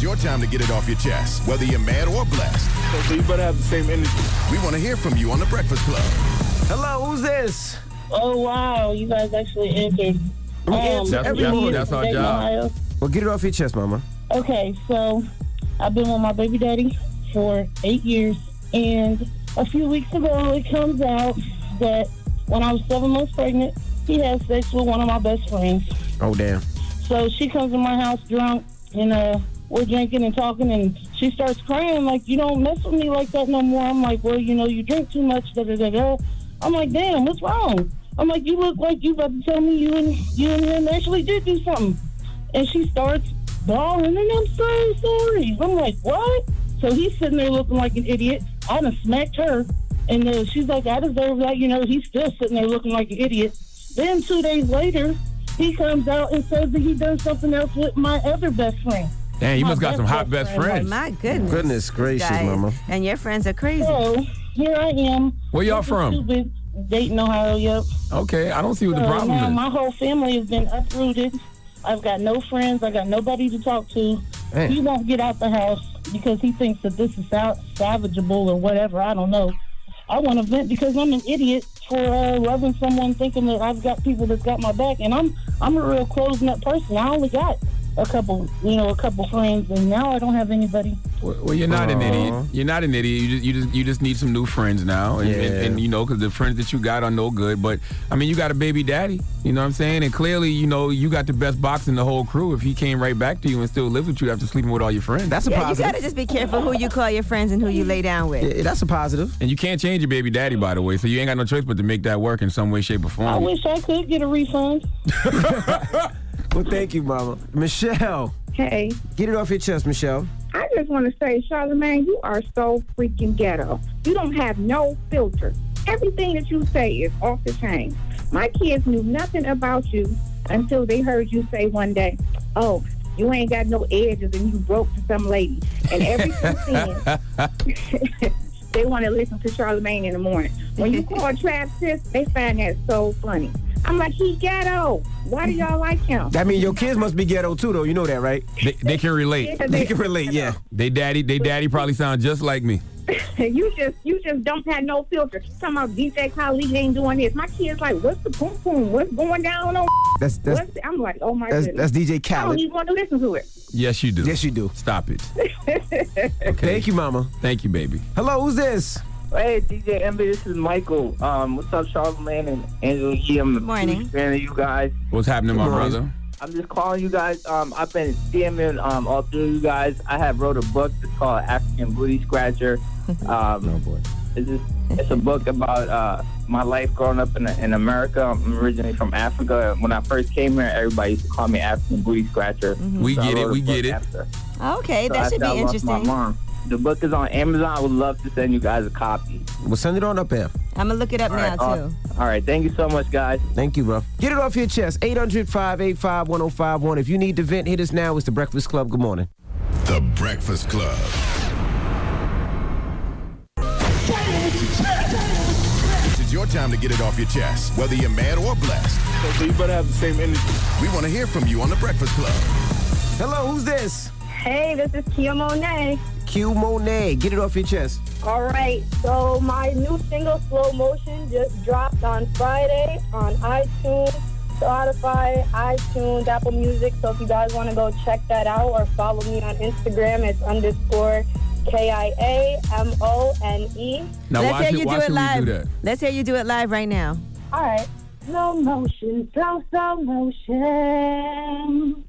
This is your time to get it off your chest, whether you're mad or blessed. So you better have the same energy. We want to hear from you on The Breakfast Club. Hello, who's this? Oh wow, you guys actually answered. We answer Um, every I'm morning. from Dayton, Ohio. Well, get it off your chest, mama. Okay, so I've been with my baby daddy for eight years, and a few weeks ago it comes out that when I was seven months pregnant, he had sex with one of my best friends. Oh, damn. So she comes to my house drunk, and uh, we're drinking and talking, and she starts crying like, "You don't mess with me like that no more." I'm like, "Well, you know, you drink too much." Da da da da. I'm like, "Damn, what's wrong?" I'm like, "You look like you about to tell me you and you and him actually did do something." And she starts bawling, and I'm so sorry. I'm like, "What?" So he's sitting there looking like an idiot. I done smacked her, and uh, she's like, "I deserve that." You know, he's still sitting there looking like an idiot. Then two days later, he comes out and says that he done something else with my other best friend. Damn, you My must got some hot best best friends. My goodness. Goodness gracious, Guys. mama. And your friends are crazy. So here I am. Where y'all from? Stupid, Dayton, Ohio. Yep. Okay, I don't see what the problem now is. my whole family has been uprooted. I've got no friends. I got nobody to talk to. Man. He won't get out the house because he thinks that this is sa- salvageable or whatever. I don't know. I want to vent because I'm an idiot for uh, loving someone, thinking that I've got people that's got my back, and I'm I'm a real closed net person. I only got a couple, you know, a couple friends, and now I don't have anybody. Well, well, you're not an Aw. idiot. You're not an idiot. You just you just you just need some new friends now, and, and, Yeah. and you know because the friends that you got are no good. But I mean, you got a baby daddy. You know what I'm saying? And clearly, you know, you got the best box in the whole crew. If he came right back to you and still lives with you after sleeping with all your friends, That's a Yeah, you positive. gotta just be careful who you call your friends and who you lay down with. Yeah, that's a positive. and you can't change your baby daddy, by the way. So you ain't got no choice but to make that work in some way, shape, or form. I wish I could get a refund. Well, thank you, mama. Michelle, Hey, get it off your chest, Michelle. I just want to say, Charlamagne, you are so freaking ghetto. You don't have no filter. Everything that you say is off the chain. My kids knew nothing about you until they heard you say one day, "Oh, you ain't got no edges and you broke to some lady." And ever since then, they want to listen to Charlamagne in the morning. When you call Trav sis, they find that so funny. I'm like, he ghetto. Why do y'all like him? That means your kids must be ghetto too, though. You know that, right? They, they can relate. Yeah, They can relate, yeah. They daddy, they daddy probably sound just like me. you just you just don't have no filter. Talking about DJ Khaled ain't doing this. My kids like, what's the boom boom? What's going down on? That's that's What's the-" I'm like, oh my that's, goodness. that's DJ I don't Khaled. even want to listen to it. Yes, you do. Yes, you do. Stop it. okay. Thank you, mama. Thank you, baby. Hello, who's this? Hey, DJ Envy, this is Michael. Um, what's up, Charlamagne and Angela Yee? I'm a Morning. huge fan of you guys. What's happening, my brother? I'm just calling you guys. Um, I've been DMing um, all through you guys. I have wrote a book. It's called African Booty Scratcher. Um, Oh boy. It's, just, it's a book about uh, my life growing up in, in America. I'm originally from Africa. When I first came here, everybody used to call me African Booty Scratcher. We So get it. We get it. after. Okay, So that should after I be lost My interesting. mom. The book is on Amazon. I would love to send you guys a copy. We'll send it on up here. I'm gonna look it up All now right, too. awesome. All right. Thank you so much, guys. Thank you, bro. Get it off your chest. 800 585 1051. If you need to vent, hit us now. It's The Breakfast Club. Good morning. The Breakfast Club. This is your time to get it off your chest, whether you're mad or blessed. So you better have the same energy. We want to hear from you on The Breakfast Club. Hello, who's this? Hey, this is Kia Monet. Q Monet. Get it off your chest. All right, so my new single "Slow Motion" just dropped on Friday on iTunes, Spotify, iTunes, Apple Music. So if you guys want to go check that out or follow me on Instagram, it's underscore K I A M O N E. Now, Let's why hear should, you why do it live. do? Let's hear you do it live right now. All right. Slow motion, slow, slow motion.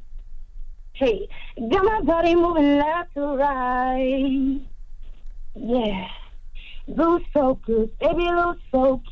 Hey, got my body moving left to right. Yeah. Lose focus, baby, lose focus.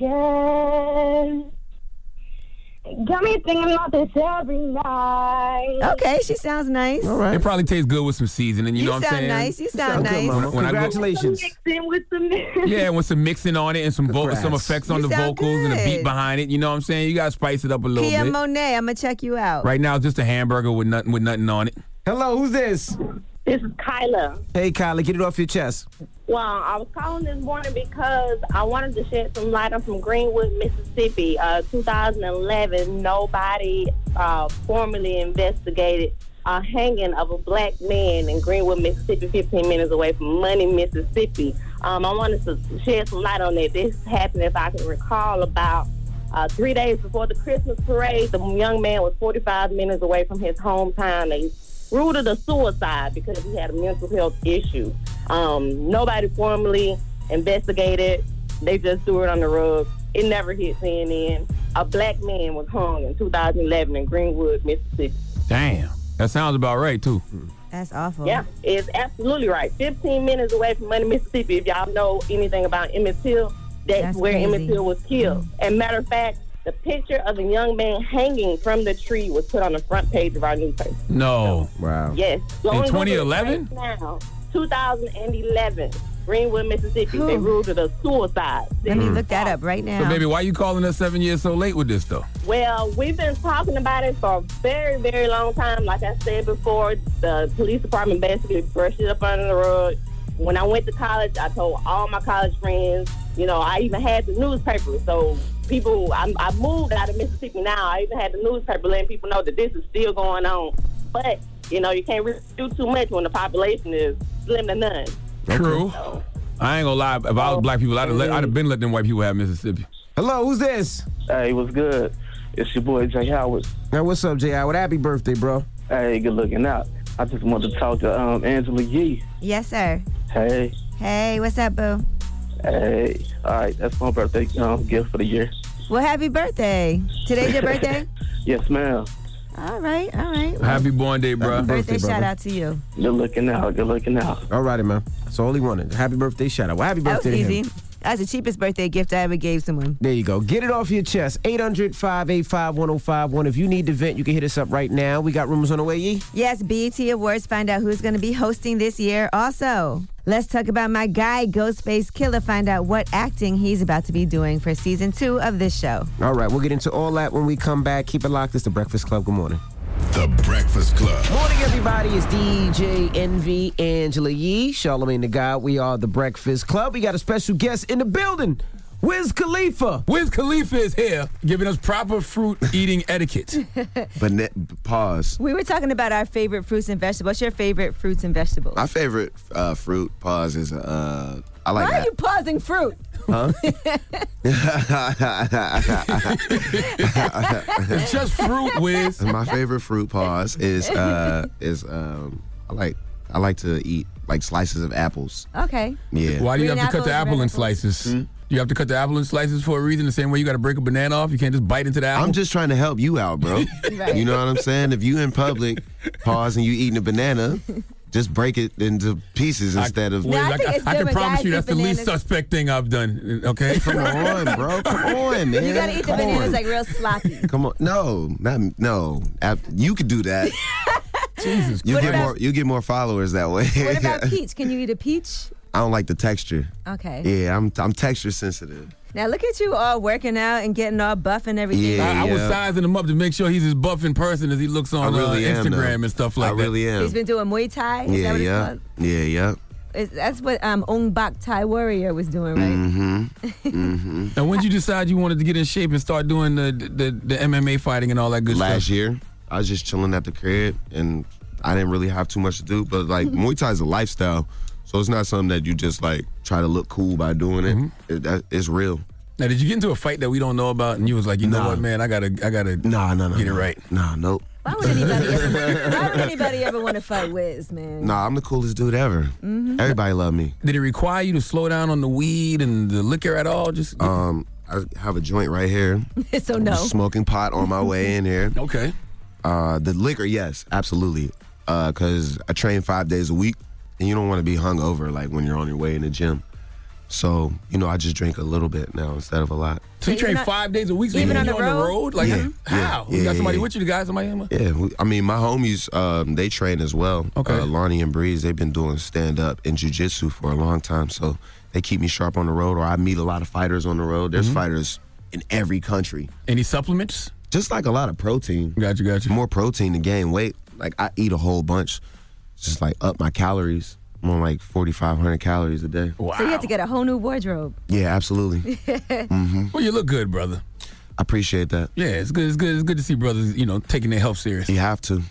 Got me thinking about this every night. Okay, she sounds nice. All right. It probably tastes good with some seasoning. You, You know what I'm sound saying? nice. You sound Sound nice. mama. When I Congratulations. Mixing with some. Yeah, with some mixing on it and some vo- some effects on You the sound vocals and a beat behind it. You know what I'm saying? You gotta spice it up a little bit. Kia bit. Monet, I'm gonna check you out. Right now, just a hamburger with nothing with nothing on it. Hello, who's this? This is Kyla. Hey, Kylie, get it off your chest. Well, I was calling this morning because I wanted to shed some light on from Greenwood, Mississippi. Uh, 2011, nobody uh, formally investigated a hanging of a black man in Greenwood, Mississippi, 15 minutes away from Money, Mississippi. Um, I wanted to shed some light on that. This happened, if I can recall, about uh, three days before the Christmas parade. The young man was 45 minutes away from his hometown. They ruled it a suicide because he had a mental health issue. Um, nobody formally investigated. They just threw it on the rug. It never hit CNN. A black man was hung in 2011 in Greenwood, Mississippi. Damn, that sounds about right too. That's awful. Yeah, it's absolutely right. 15 minutes away from Money, Mississippi. If y'all know anything about Emmett Till, that's, That's where crazy. Emmett Till was killed. And matter of fact, the picture of the young man hanging from the tree was put on the front page of our newspaper. No. Wow. Yes. In and Google it 2011? Right now, 2011, Greenwood, Mississippi. They ruled it a suicide. Let me hmm. look that up right now. So, baby, why you calling us seven years so late with this though? Well, we've been talking about it for a very, very long time. Like I said before, the police department basically brushed it up under the rug. When I went to college, I told all my college friends, you know, I even had the newspaper. So people, I, I moved out of Mississippi now. I even had the newspaper letting people know that this is still going on. But, you know, you can't really do too much when the population is slim to none. True. I ain't gonna lie. If I was black people, I'd have, let, I'd have been letting them white people have Mississippi. Hello, who's this? Hey, what's good? It's your boy Jay Howard. Now, what's up, J. Howard? Happy birthday, bro. Hey, good looking out. I just wanted to talk to um, Angela Yee. Yes, sir. Hey, Hey, what's up, boo? hey. All right, that's my birthday um, gift for the year. Well, happy birthday. Today's your birthday? Yes, ma'am. All right, all right. Well, Happy born day, bro. Happy birthday birthday, shout out to you. Good looking out. Good looking out. All righty, man. That's all he wanted. Happy birthday shout out. Well, happy That was birthday to easy. him. That's the cheapest birthday gift I ever gave someone. There you go. Get it off your chest. 800 585 1051. If you need to vent, you can hit us up right now. We got rumors on the way, Yee. Yes, BET Awards find out who's going to be hosting this year. Also, let's talk about my guy, Ghostface Killah, find out what acting he's about to be doing for season two of this show. All right, we'll get into all that when we come back. Keep it locked. It's the Breakfast Club. Good morning. The Breakfast Club. Morning, everybody. It's DJ Envy Angela Yee, Charlamagne the God. We are the Breakfast Club. We got a special guest in the building, Wiz Khalifa. Wiz Khalifa is here, giving us proper fruit eating etiquette. But ne- pause. We were talking about our favorite fruits and vegetables. What's your favorite fruits and vegetables? My favorite uh, fruit pause is uh, I like Why are that. you pausing fruit? Huh? It's just fruit, Wiz. My favorite fruit pause is uh, is um, I like I like to eat like slices of apples. Okay. Yeah. Why do you Green have to cut the apples, apple red in apples? slices? You have to cut the apple in slices for a reason. The same way you got to break a banana off. You can't just bite into the apple. I'm just trying to help you out, bro. Right. You know what I'm saying? If you in public, pause and you eating a banana, just break it into pieces instead of. Wiz, No, I I, I- I can promise you that's the least suspect thing I've done. Okay. Come on, bro. Come on, man. You gotta eat the Come bananas on. like real sloppy. Come on. No, not no. You could do that. Jesus You get about- more. You get more followers that way. What about peach? Can you eat a peach? I don't like the texture. Okay. Yeah, I'm I'm texture sensitive. Now look at you all working out and getting all buff and everything. Yeah. I, I was sizing him up to make sure he's as buff in person as he looks on really uh, am. Instagram though. and stuff like I that. really am. He's been doing Muay Thai. Is that yeah, it's yeah, called? yeah, yeah. Is- That's what um, Ong Bak Thai Warrior was doing, right? Mm-hmm. mm-hmm. And when did you decide you wanted to get in shape and start doing the the, the MMA fighting and all that good Last stuff? Last year, I was just chilling at the crib, and I didn't really have too much to do. But like Muay Thai is a lifestyle, so it's not something that you just like try to look cool by doing it. Mm-hmm. it that, it's real. Now, did you get into a fight that we don't know about, and you was like, you know what, man, I gotta, I gotta Nah, nah, nah, get it right. Nah, nope. Why would anybody ever? Why would anybody ever want to fight Wiz, man? Nah, I'm the coolest dude ever. Mm-hmm. Everybody love me. Did it require you to slow down on the weed and the liquor at all? Just Um, I have a joint right here. so no. Smoking pot on my way in here. okay. Uh, the liquor, yes, absolutely. Uh, cause I train five days a week, and you don't want to be hung over like when you're on your way in the gym. So you know, I just drink a little bit now instead of a lot. So you even train on- five days a week. So even you on on, the on the road? road? Like Yeah, how? yeah, you got somebody yeah. with you? The guys, somebody? Yeah, we, I mean, my homies, um, they train as well. Okay. Uh, Lonnie and Breeze, they've been doing stand up and jujitsu for a long time, so they keep me sharp on the road. Or I meet a lot of fighters on the road. There's fighters in every country. Any supplements? Just like a lot of protein. Got you, got you. More protein to gain weight. Like I eat a whole bunch, just like up my calories. I'm on like 4,500 calories a day. Wow. So you have to get a whole new wardrobe. Yeah, absolutely. Well, you look good, brother. I appreciate that. Yeah, it's good. It's good. It's good to see brothers, you know, taking their health serious. You have to.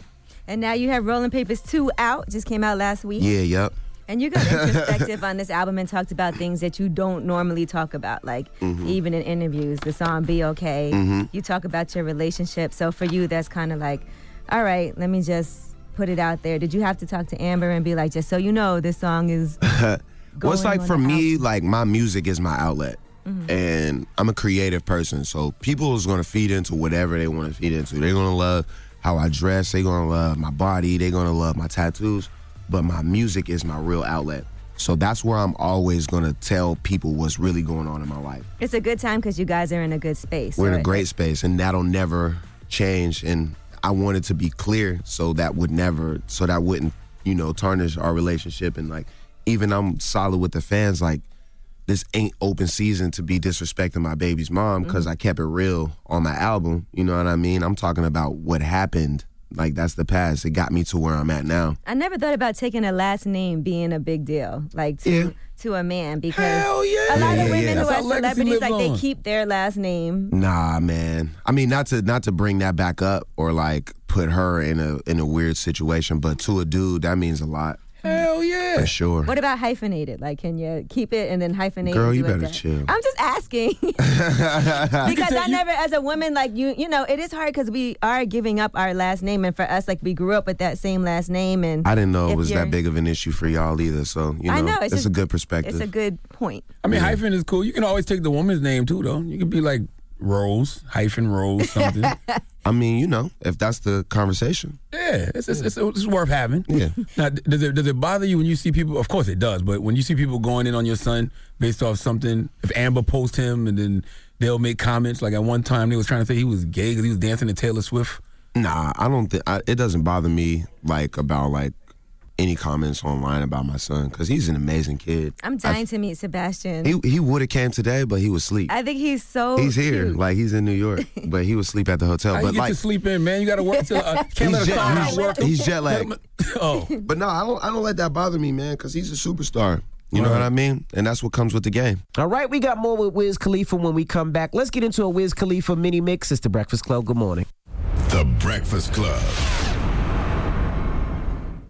And now you have Rolling Papers 2 out. Just came out last week. Yeah, yep. And you got introspective on this album and talked about things that you don't normally talk about, like Mm-hmm. even in interviews, the song Be Okay. You talk about your relationship. So for you, that's kind of like, all right, let me just put it out there. Did you have to talk to Amber and be like, just so you know, this song is. well, it's like for me, like my music is my outlet. Mm-hmm. And I'm a creative person. So people is gonna feed into whatever they want to feed into. They're gonna love how I dress, they're gonna love my body, they're gonna love my tattoos. But my music is my real outlet. So that's where I'm always gonna tell people what's really going on in my life. It's a good time because you guys are in a good space. We're in a great space and that'll never change. And I wanted to be clear so that would never so that wouldn't, you know, tarnish our relationship and like even I'm solid with the fans, like this ain't open season to be disrespecting my baby's mom because mm-hmm. I kept it real on my album. You know what I mean? I'm talking about what happened. Like that's the past. It got me to where I'm at now. I never thought about taking a last name being a big deal, like to Yeah. to a man, because Hell yeah. a lot Yeah, of women yeah. who That's are celebrities, lives like they keep their last name. Nah, man. I mean, not to not to bring that back up or like put her in a in a weird situation, but to a dude, that means a lot Hell yeah. for sure. What about hyphenated? Like, can you keep it and then hyphenate? Girl, you better chill. I'm just asking because I never, as a woman, like you, you know, it is hard because we are giving up our last name, and for us, like we grew up with that same last name, and I didn't know it was that big of an issue for y'all either. So you know, I know it's, it's, just- a good perspective. It's a good point. I mean, hyphen is cool. You can always take the woman's name too, though. You could be like Rose hyphen Rose something. I mean, you know, if that's the conversation. yeah, it's, it's, it's, it's worth having. Yeah. Now, does it does it bother you when you see people? Of course it does, but when you see people going in on your son based off something, if Amber posts him and then they'll make comments like at one time they was trying to say he was gay because he was dancing to Taylor Swift. Nah, I don't think it doesn't bother me like about like any comments online about my son because he's an amazing kid. I'm dying to meet Sebastian. He he would have came today, but he was asleep. I think he's so. He's here, cute. like he's in New York, but he was asleep at the hotel. How you but get like to sleep in, man? You got to work till uh, can't let he's a jet, song he's, work. he's jet lagged. Oh, But no, I don't I don't let that bother me, man, because he's a superstar. You know what I mean? And that's what comes with the game. All right, we got more with Wiz Khalifa when we come back. Let's get into a Wiz Khalifa mini mix. It's the Breakfast Club. Good morning. The Breakfast Club.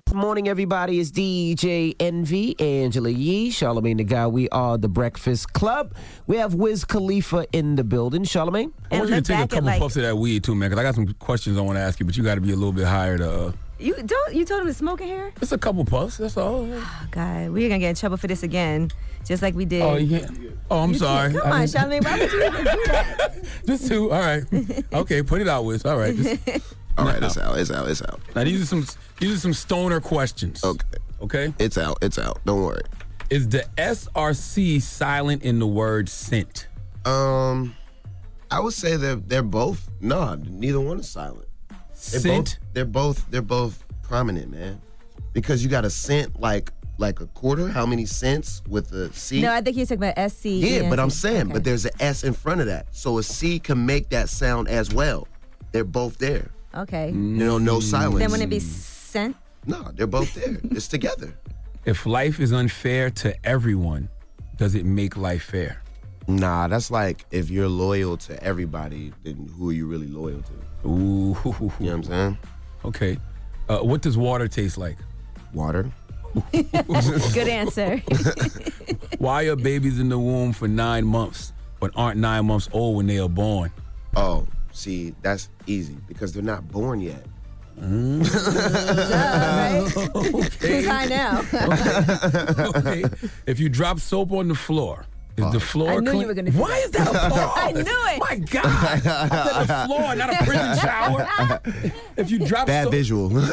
Good morning, everybody. It's DJ Envy, Angela Yee, Charlamagne the Guy. We are the Breakfast Club. We have Wiz Khalifa in the building. Charlamagne? I want you to take a couple like- puffs of that weed too, man, because I got some questions I want to ask you, but you got to be a little bit higher to. Uh, You don't. You told him to smoke in here. It's a couple puffs. That's all. Oh, God, we're gonna get in trouble for this again, just like we did. Oh, you can't. Oh, I'm You sorry. can't- I Come on, didn't- Charlamagne. Why would you even do that? Just two. All right. Okay, put it out with. All right. Just, All right, it's out, it's out, it's out. now these are some these are some stoner questions. Okay. Okay. It's out, it's out. Don't worry. Is the SRC silent in the word scent? Um, I would say that they're both. No, neither one is silent. They're Scent. both. They're both. They're both prominent, man. Because you got a cent like like a quarter. How many cents with a C? No, I think he was talking about SC. yeah, but I'm saying, Okay. but there's an S in front of that, so a C can make that sound as well. They're both there. Okay. No, no silence. Then wouldn't it be sent? No, they're both there. it's together. If life is unfair to everyone, does it make life fair? Nah, that's like if you're loyal to everybody, then who are you really loyal to? Ooh. You know what I'm saying? Okay. Uh, what does water taste like? Water. Good answer. Why are babies in the womb for nine months but aren't nine months old when they are born? Oh, see, that's easy because they're not born yet. Mm. Who's high now? okay. If you drop soap on the floor, is the oh. floor I knew clean? you were gonna do Why that. is that a pause? I knew it. My God. I said the floor, not a prison shower. if you drop Bad soap, visual. if you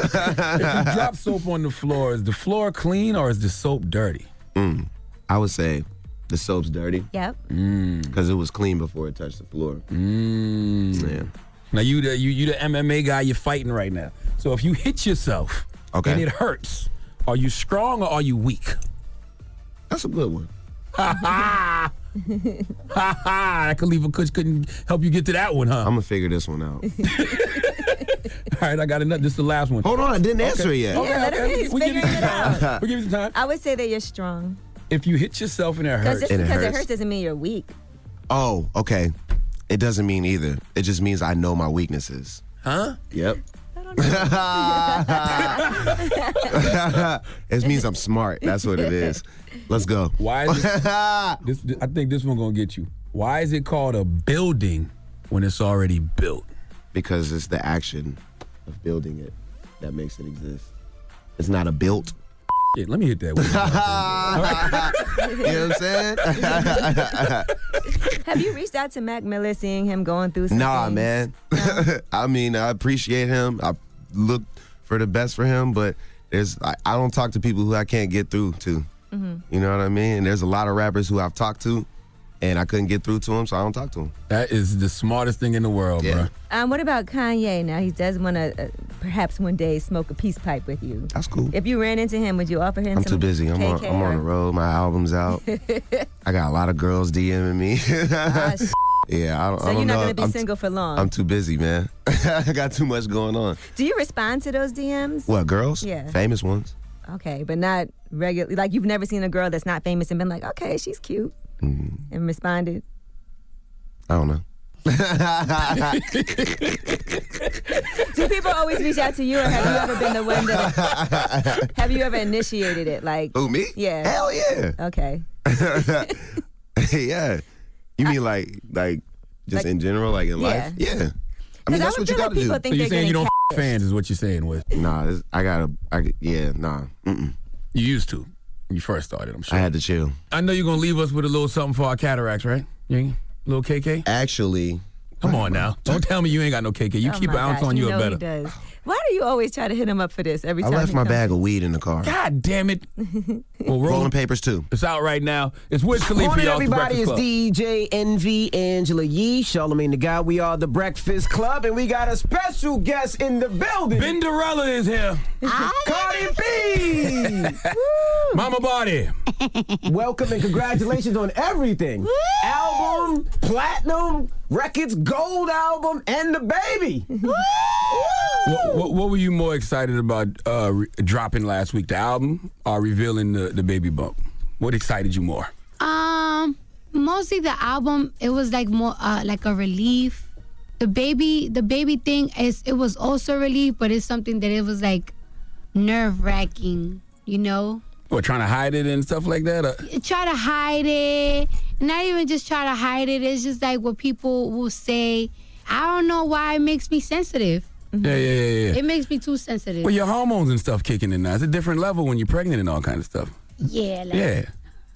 drop soap on the floor, is the floor clean or is the soap dirty? Mm. I would say The soap's dirty Yep. because it was clean before it touched the floor. Mm. Yeah. Now you the you you the MMA guy. You're fighting right now. So if you hit yourself Okay. and it hurts, are you strong or are you weak? That's a good one. Ha ha! Ha ha! That Khalifa Kush couldn't help you get to that one, huh? I'm gonna figure this one out. All right, I got another. This is the last one. Hold on, I didn't answer it yet. Okay, Yeah, let him- okay. he's We give you figuring it time. We give you some time. I would say that you're strong. If you hit yourself and it Because hurts, just And it because it hurts. hurts doesn't mean you're weak. Oh, okay. It doesn't mean either. It just means I know my weaknesses. huh? Yep. it means I'm smart. That's what it is. Let's go. Why is it, this, this- I think this one gonna get you. Why is it called a building when it's already built? because it's the action of building it that makes it exist. It's not a built. Yeah, let me hit that. One. You know what I'm saying? Have you reached out to Mac Miller, seeing him going through some nah, things? man. I mean, I appreciate him. I look for the best for him, but there's I, I don't talk to people who I can't get through to. Mm-hmm. You know what I mean? And there's a lot of rappers who I've talked to, and I couldn't get through to him, so I don't talk to him. that is the smartest thing in the world, Yeah. bro. Um, what about Kanye? Now he does want to uh, perhaps one day smoke a peace pipe with you. That's cool. If you ran into him, would you offer him I'm some too busy. I'm on, I'm on the road. My album's out. I got a lot of girls DMing me. Ah, yeah, I don't, so I don't you're not know. going to be I'm, single for long. I'm too busy, man. I got too much going on. Do you respond to those DMs? What, girls? Yeah. Famous ones. Okay, but not regular. Like you've never seen a girl that's not famous and been like, okay, she's cute, Mm, and responded. I don't know. Do people always reach out to you, or have you ever been the one that? have you ever initiated it? Like, Who, me? Yeah. Hell yeah. okay. yeah. You mean like, like, just Like- in general, like in life? Yeah. Yeah. I Because mean, that's would what you got to do. people So you're saying you don't f- fans is what you're saying with Nah, this, I gotta, I, yeah, nah. Mm-mm. you used to when you first started. I'm sure. I had to chill. I know you're gonna leave us with a little something for our cataracts, right? You ain't- little KK. Actually, Come on now, don't tell me you ain't got no KK. You Oh keep an my ounce gosh, on you, know or better. He does. Why do you always try to hit him up for this every time? I left he my comes bag of weed in the car. God damn it! well, roll Rolling Papers 2. It's out right now. It's Wiz Khalifa, Morning, y'all. It's the everybody. It's Club. DJ Envy, Angela Yee, Charlamagne the Guy. We are the Breakfast Club, and we got a special guest in the building. Benderella is here. Cardi B. Mama Body. Welcome and congratulations on everything. Album, platinum, records, gold album, and the baby. What, what, what were you more excited about uh, re- dropping last week, the album or revealing the, the baby bump? What excited you more? Um, mostly the album. It was like more uh, like a relief. The baby, the baby thing is it was also relief, but it's something that it was like nerve wracking. You know, What, trying to hide it and stuff like that? Uh, try to hide it. Not even just try to hide it. It's just like what people will say. I don't know why it makes me sensitive. yeah, yeah, yeah, yeah. It makes me too sensitive. Well, your hormones and stuff kicking in now. It's a different level when you're pregnant and all kind of stuff. Yeah, like, Yeah.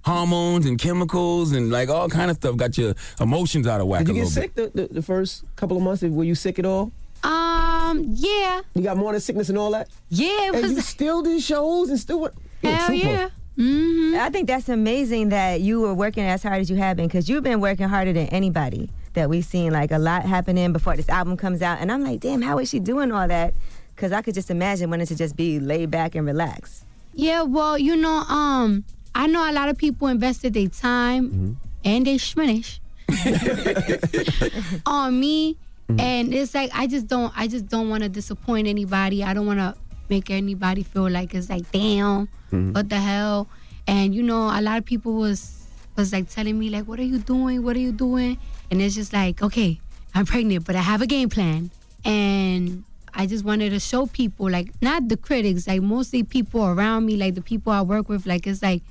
Hormones and chemicals and like all kind of stuff got your emotions out of whack Did you a get sick the, the, the first couple of months? Were you sick at all? Um, yeah, You got morning sickness and all that? yeah. It And you still did shows and still what? Hell trooper. yeah. Mm-hmm. I think that's amazing that you were working as hard as you have been because you've been working harder than anybody that we've seen. Like a lot happening before this album comes out, and I'm like, damn, how is she doing all that? Because I could just imagine wanting to just be laid back and relax. Yeah, well, you know, um, I know a lot of people invested their time mm-hmm. and their shminish on me, mm-hmm. and it's like I just don't, I just don't want to disappoint anybody. I don't want to make anybody feel like it's like, damn, mm-hmm. what the hell? And you know, a lot of people was was like telling me like, what are you doing? What are you doing? And it's just like, okay, I'm pregnant, but I have a game plan, and I just wanted to show people, like not the critics, like mostly people around me, like the people I work with, like it's like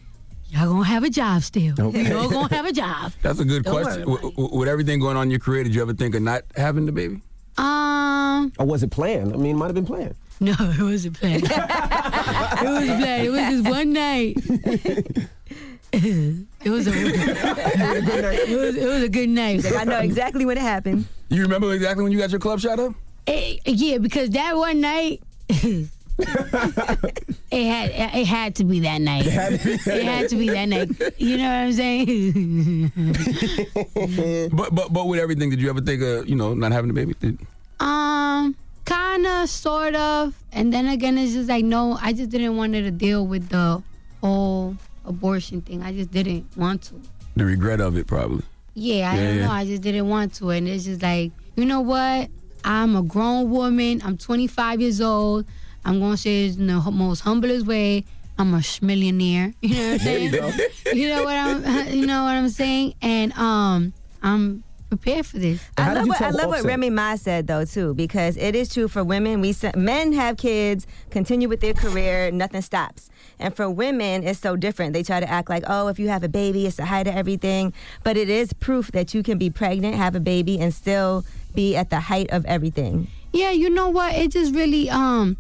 y'all gonna have a job still. Y'all gonna have a job. That's a good Don't question. worry W- w- with everything going on in your career, did you ever think of not having the baby? Um, Or was it planned? I mean, it might have been planned. no, it wasn't planned. it wasn't planned. It was just one night. it was a it was it was a good night. I know exactly when it happened. You remember exactly when you got your club shot up? Eh, yeah, because that one night, it had it had to be that night. It had to be that, night. You know what I'm saying? But but but with everything, did you ever think of you know not having a baby? Did- um, kinda, sort of, and then again, it's just like no, I just didn't want to deal with the whole abortion thing. I just didn't want to. The regret of it, probably. Yeah, I Yeah, don't yeah. know. I just didn't want to. And it's just like, you know what? I'm a grown woman. I'm 25 years old. I'm going to say it in the most humblest way. I'm a millionaire. You know what I'm There saying? you go. You know what I'm you know what I'm saying? And um I'm prepared for this. I love, what, I love what Remy Ma said though too, because it is true for women. We men have kids, continue with their career, nothing stops. And for women, it's so different. They try to act like, oh, if you have a baby, it's a height of everything. But it is proof that you can be pregnant, have a baby, and still be at the height of everything. Yeah, you know what? It just really um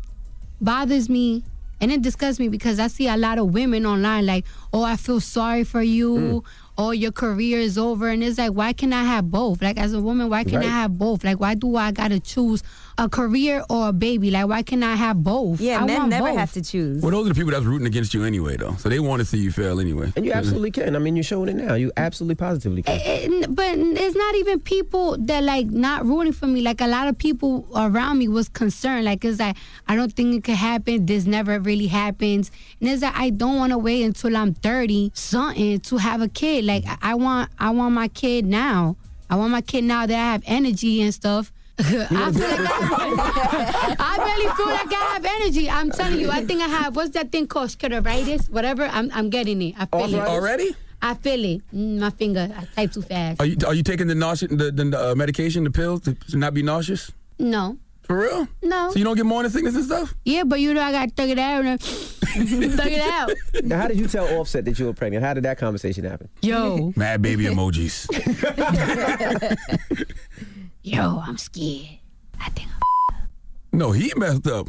bothers me and it disgusts me because I see a lot of women online like, oh, I feel sorry for you. Oh, your career is over, and it's like, why can I have both? Like, as a woman, why can I Right. have both? Like, why do I gotta choose a career or a baby? Like, why can't I have both? Yeah, I men want never both. have to choose. Well, those are the people that's rooting against you anyway, though. So they want to see you fail anyway. And you absolutely can. I mean, you're showing it now. You absolutely positively can. Eh, eh, it- but it's not even people that like not rooting for me. Like a lot of people around me was concerned. Like it's like I don't think it could happen. This never really happens. And it's like I don't want to wait until I'm thirty something to have a kid. Like I- I want I want my kid now. I want my kid now that I have energy and stuff. I feel like I, I barely feel like I have energy. I'm telling you, I think I have. What's that thing called? Scleritis, whatever. I'm I'm getting it. I feel it Already? I feel it. Mm, my finger. I type too fast. Are you are you taking the nausea the, the uh, medication, the pills to, to not be nauseous? No. For real? No. So you don't get morning sickness and stuff? Yeah, but you know I got to thug it out. and- thug it out. Now, how did you tell Offset that you were pregnant? How did that conversation happen? Yo. Mad baby emojis. Yo, I'm scared. I think I'm. No, he messed up.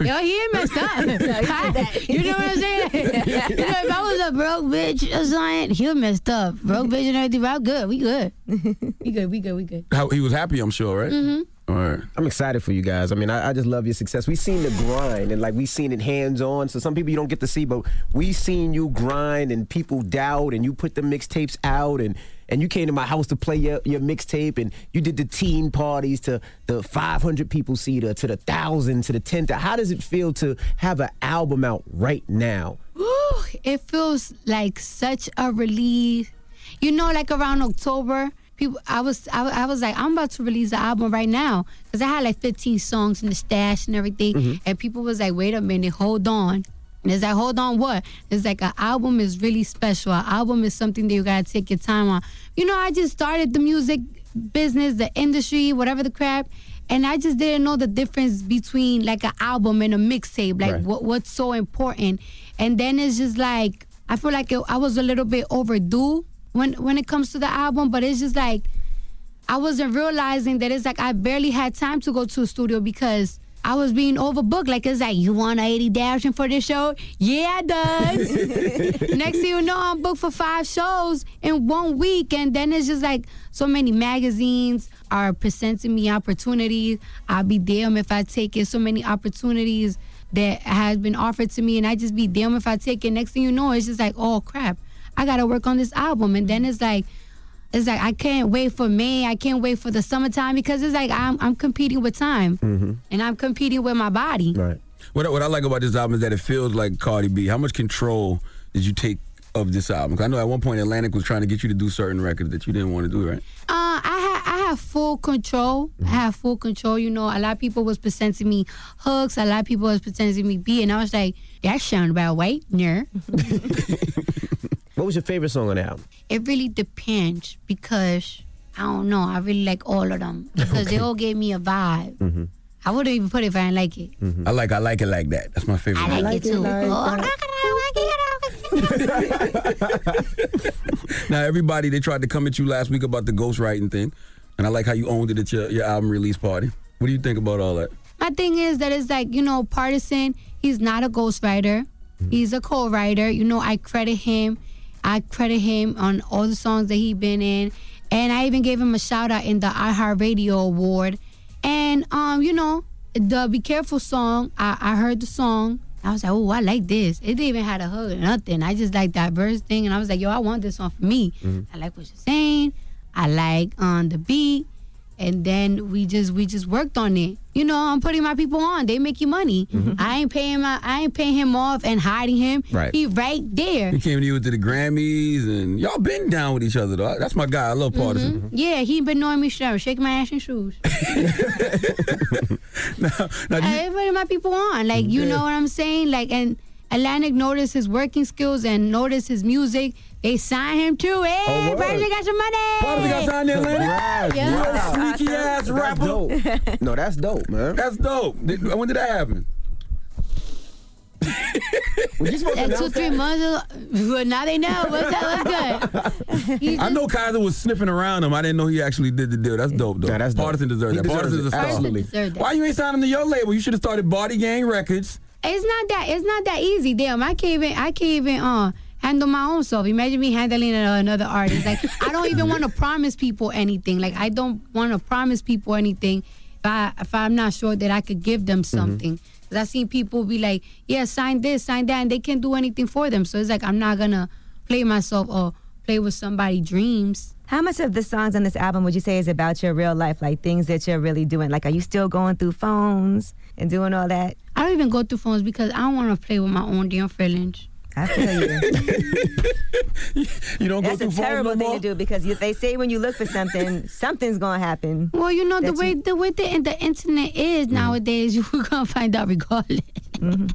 Yo, he ain't messed up. you know what I'm saying? you know, if I was a broke bitch or something, he messed up. Broke bitch and everything, but I'm good. We good. We good. We good. We good. How he was happy, I'm sure, right? Mhm. All right. I'm excited for you guys. I mean, I, I just love your success. We seen the grind and like we seen it hands on. So some people you don't get to see, but we seen you grind and people doubt and you put the mixtapes out and and you came to my house to play your, your mixtape and you did the teen parties to the 500 people seater to the thousand to the 10. How does it feel to have an album out right now? Whew, it feels like such a relief. You know, like around October, people, I was, I, I was like, I'm about to release the album right now because I had like 15 songs in the stash and everything, mm-hmm. and people was like, wait a minute, hold on. And it's like, hold on, what? It's like an album is really special. An album is something that you gotta take your time on. You know, I just started the music business, the industry, whatever the crap, and I just didn't know the difference between like an album and a mixtape. Like Right. what what's so important. And then it's just like I feel like it, I was a little bit overdue when when it comes to the album, but it's just like I wasn't realizing that it's like I barely had time to go to a studio because I was being overbooked. Like it's like you want eighty thousand for this show? Yeah, it does. Next thing you know, I'm booked for five shows in one week, and then it's just like so many magazines are presenting me opportunities. I'll be damned if I take it. So many opportunities that has been offered to me, and I just be damned if I take it. Next thing you know, it's just like, oh crap, I gotta work on this album, and then it's like it's like I can't wait for May. I can't wait for the summertime because it's like I'm I'm competing with time Mm-hmm. and I'm competing with my body. Right. What, I- what I like about this album is that it feels like Cardi B. How much control did you take of this album? 'Cause I know at one point Atlantic was trying to get you to do certain records that you didn't want to do, right? Uh, I ha- I have full control. I have full control. You know, a lot of people was presenting me hooks. A lot of people was presenting me B, and I was like, that sound about right, yeah. What was your favorite song on the album? It really depends because I don't know. I really like all of them because they all gave me a vibe. Mm-hmm. I wouldn't even put it if I didn't like it. I like I like it like that. That's my favorite. I like, it too. Now everybody they tried to come at you last week about the ghostwriting thing, and I like how you owned it at your, your album release party. What do you think about all that? My thing is that it's like, you know, Pardison, he's not a ghostwriter. He's a co-writer. You know, I credit him. I credit him on all the songs that he been in. And I even gave him a shout out in the iHeartRadio award. And um, you know, the Be Careful song, I, I heard the song. I was like, oh, I like this. It didn't even had a hook or nothing. I just like that verse thing, and I was like, yo, I want this song for me. I like what you're saying. I like on the beat, and then we just we just worked on it. You know, I'm putting my people on. They make you money. Mm-hmm. I ain't paying my I ain't paying him off and hiding him. Right. He right there. He came to you to the Grammys, and y'all been down with each other. though. That's my guy. I love mm-hmm. Pardison. Yeah, he been knowing me shaking my ass and shoes. now I putting my people on. Like, you know what I'm saying? Like, and Atlantic noticed his working skills and noticed his music. They signed him too. Hey, Oh, word. Pardison got some money. Pardison got signed to Atlantic? Yeah. You little sneaky ass That's rapper. dope. No, that's dope, man. That's dope. When did that happen? Was you supposed to Like two, three that? months ago. Well, now they know. What's that? What's good? He I know Kaiser was sniffing around him. I didn't know he actually did the deal. That's dope, though. Nah, that's dope. Pardison deserves He that. deserves Pardison it. is. Absolutely. deserved that. Why you ain't signed him to your label? You should have started Bardi Gang Records. It's not that. It's not that easy. Damn, I can't even. I can't even. Uh, handle my own self. Imagine me handling another artist. Like I don't even want to promise people anything. Like I don't want to promise people anything if I if I'm not sure that I could give them mm-hmm. something. Cause I seen people be like, yeah, sign this, sign that, and they can't do anything for them. So it's like I'm not gonna play myself or play with somebody's dreams. How much of the songs on this album would you say is about your real life, like things that you're really doing? Like, are you still going through phones and doing all that? I don't even go through phones because I don't want to play with my own damn feelings. I feel you. You don't That's go a through phones terrible no thing more? to do because you, they say when you look for something, something's gonna happen. Well, you know the way you- the way the, the internet is Mm-hmm. nowadays, you're gonna find out regardless.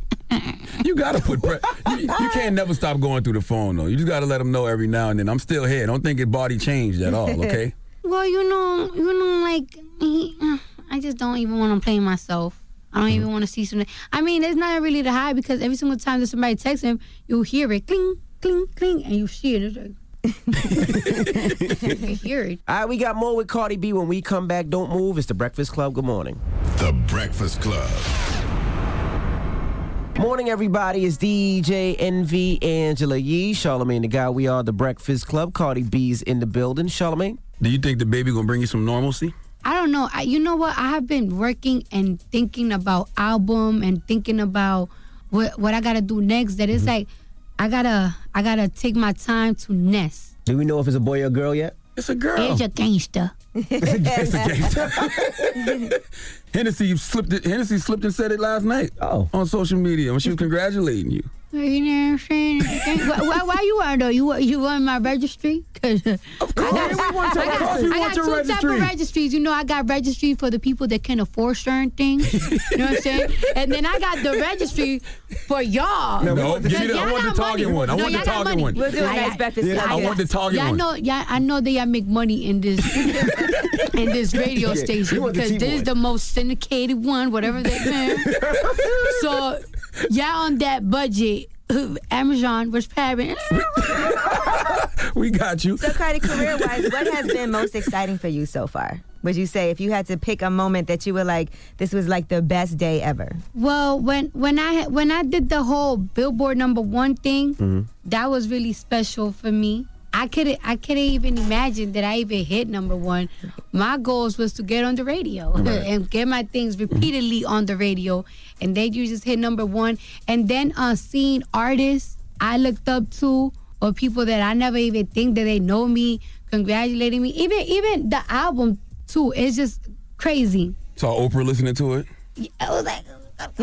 You gotta put pre- you, you can't never stop going through the phone though. You just gotta let them know every now and then. I'm still here. Don't think your body changed at all. Okay. Well, you know, you know, like he, uh, I just don't even want to play myself. I don't mm-hmm. even want to see something. I mean, it's not really to hide because every single time that somebody texts him, you'll hear it cling, cling, cling, and you see it. It's like, hear it. All right, we got more with Cardi B when we come back. Don't move. It's the Breakfast Club. Good morning. The Breakfast Club. Morning, everybody. It's DJ Envy Angela Yee, Charlamagne the guy. We are the Breakfast Club. Cardi B's in the building. Charlamagne. Do you think the baby gonna bring you some normalcy? I don't know. I, you know what? I have been working and thinking about album and thinking about what what I gotta do next. That it's mm-hmm. like I gotta I gotta take my time to nest. Do we know if it's a boy or a girl yet? It's a girl. It's a gangster. It's a gangster. Hennessy slipped it. Hennessy slipped and said it last night. Oh. On social media when she was congratulating you. You know what I'm saying? why, why, why you want though? You want you want my registry? Cause of course. I got, We want your- I got, of course I got two registry. type of registries. You know, I got registry for the people that can afford certain things. you know what I'm saying? And then I got the registry for y'all. No, No, give me the- I Y'all want the got target money. one. I No, want the y'all got target money. one. We'll do a I- nice I- breakfast Yeah. I want the target Y'all one. know, y'all, I know that y'all make money in this in this radio station want because this is the most syndicated one, whatever they man. so y'all on that budget. Amazon was parent. We got you. So, Cardi, career wise, what has been most exciting for you so far? Would you say if you had to pick a moment that you were like, this was like the best day ever? Well, when when I when I did the whole Billboard number one thing, mm-hmm. that was really special for me. I couldn't I couldn't even imagine that I even hit number one. My goals was to get on the radio and get my things repeatedly on the radio, and then you just hit number one. And then uh, seeing artists I looked up to or people that I never even think that they know me congratulating me. Even even the album too. It's just crazy. Saw Oprah listening to it. I was like,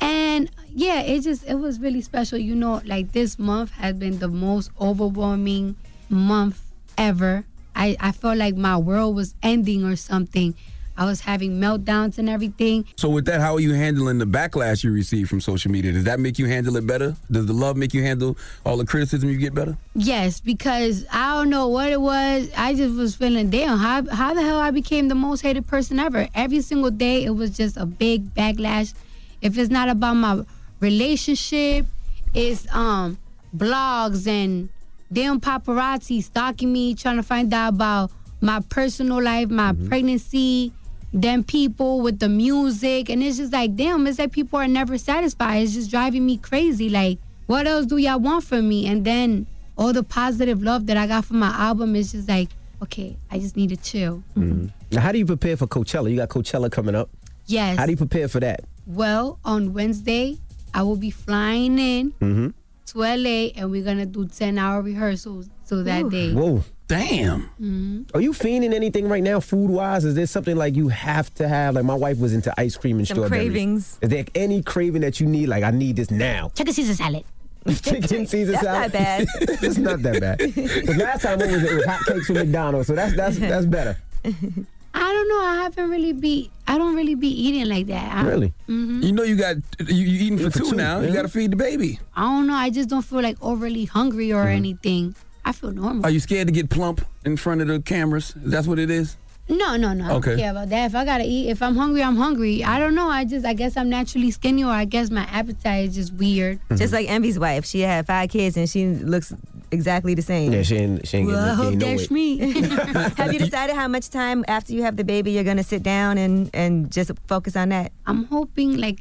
and yeah, it just it was really special. You know, like this month has been the most overwhelming month ever. I I felt like my world was ending or something. I was having meltdowns and everything. So with that, how are you handling the backlash you receive from social media? Does that make you handle it better? Does the love make you handle all the criticism you get better? Yes, because I don't know what it was. I just was feeling damn. How how the hell I became the most hated person ever? Every single day, it was just a big backlash. If it's not about my relationship, it's um blogs and damn paparazzi stalking me, trying to find out about my personal life, my pregnancy. Then people with the music, and it's just like, damn, it's like people are never satisfied. It's just driving me crazy. Like, what else do y'all want from me? And then all the positive love that I got from my album is just like okay, I just need to chill. Mhm. Now, how do you prepare for Coachella? You got Coachella coming up. Yes. How do you prepare for that? Well, on Wednesday, I will be flying in Mm-hmm. to LA and we're gonna do ten hour rehearsals so that day. Whoa. Damn. Mhm. Are you fiending anything right now, food wise? Is there something like you have to have? Like my wife was into ice cream and Some strawberries. cravings. Is there any craving that you need? Like I need this now. Chicken Caesar salad. Chicken Caesar That's salad. not bad. it's not that bad. The last time what was it? It was hot cakes from McDonald's. So that's that's that's better. I don't know. I haven't really be. I don't really be eating like that. I, Really? Mhm. You know you got you, you eating for, for two, two, now. yeah. You got to feed the baby. I don't know. I just don't feel like overly hungry or anything. I feel normal. Are you scared to get plump in front of the cameras? That's what it is. No, no, no. I Okay. don't care about that. If I gotta eat, if I'm hungry, I'm hungry. I don't know. I just, I guess I'm naturally skinny, or I guess my appetite is just weird. Just mm-hmm. like Envy's wife, she had five kids and she looks exactly the same. Yeah, she ain't she ain't Well, I getting, hope gain no that's me. Have you decided how much time after you have the baby you're gonna sit down and and just focus on that? I'm hoping like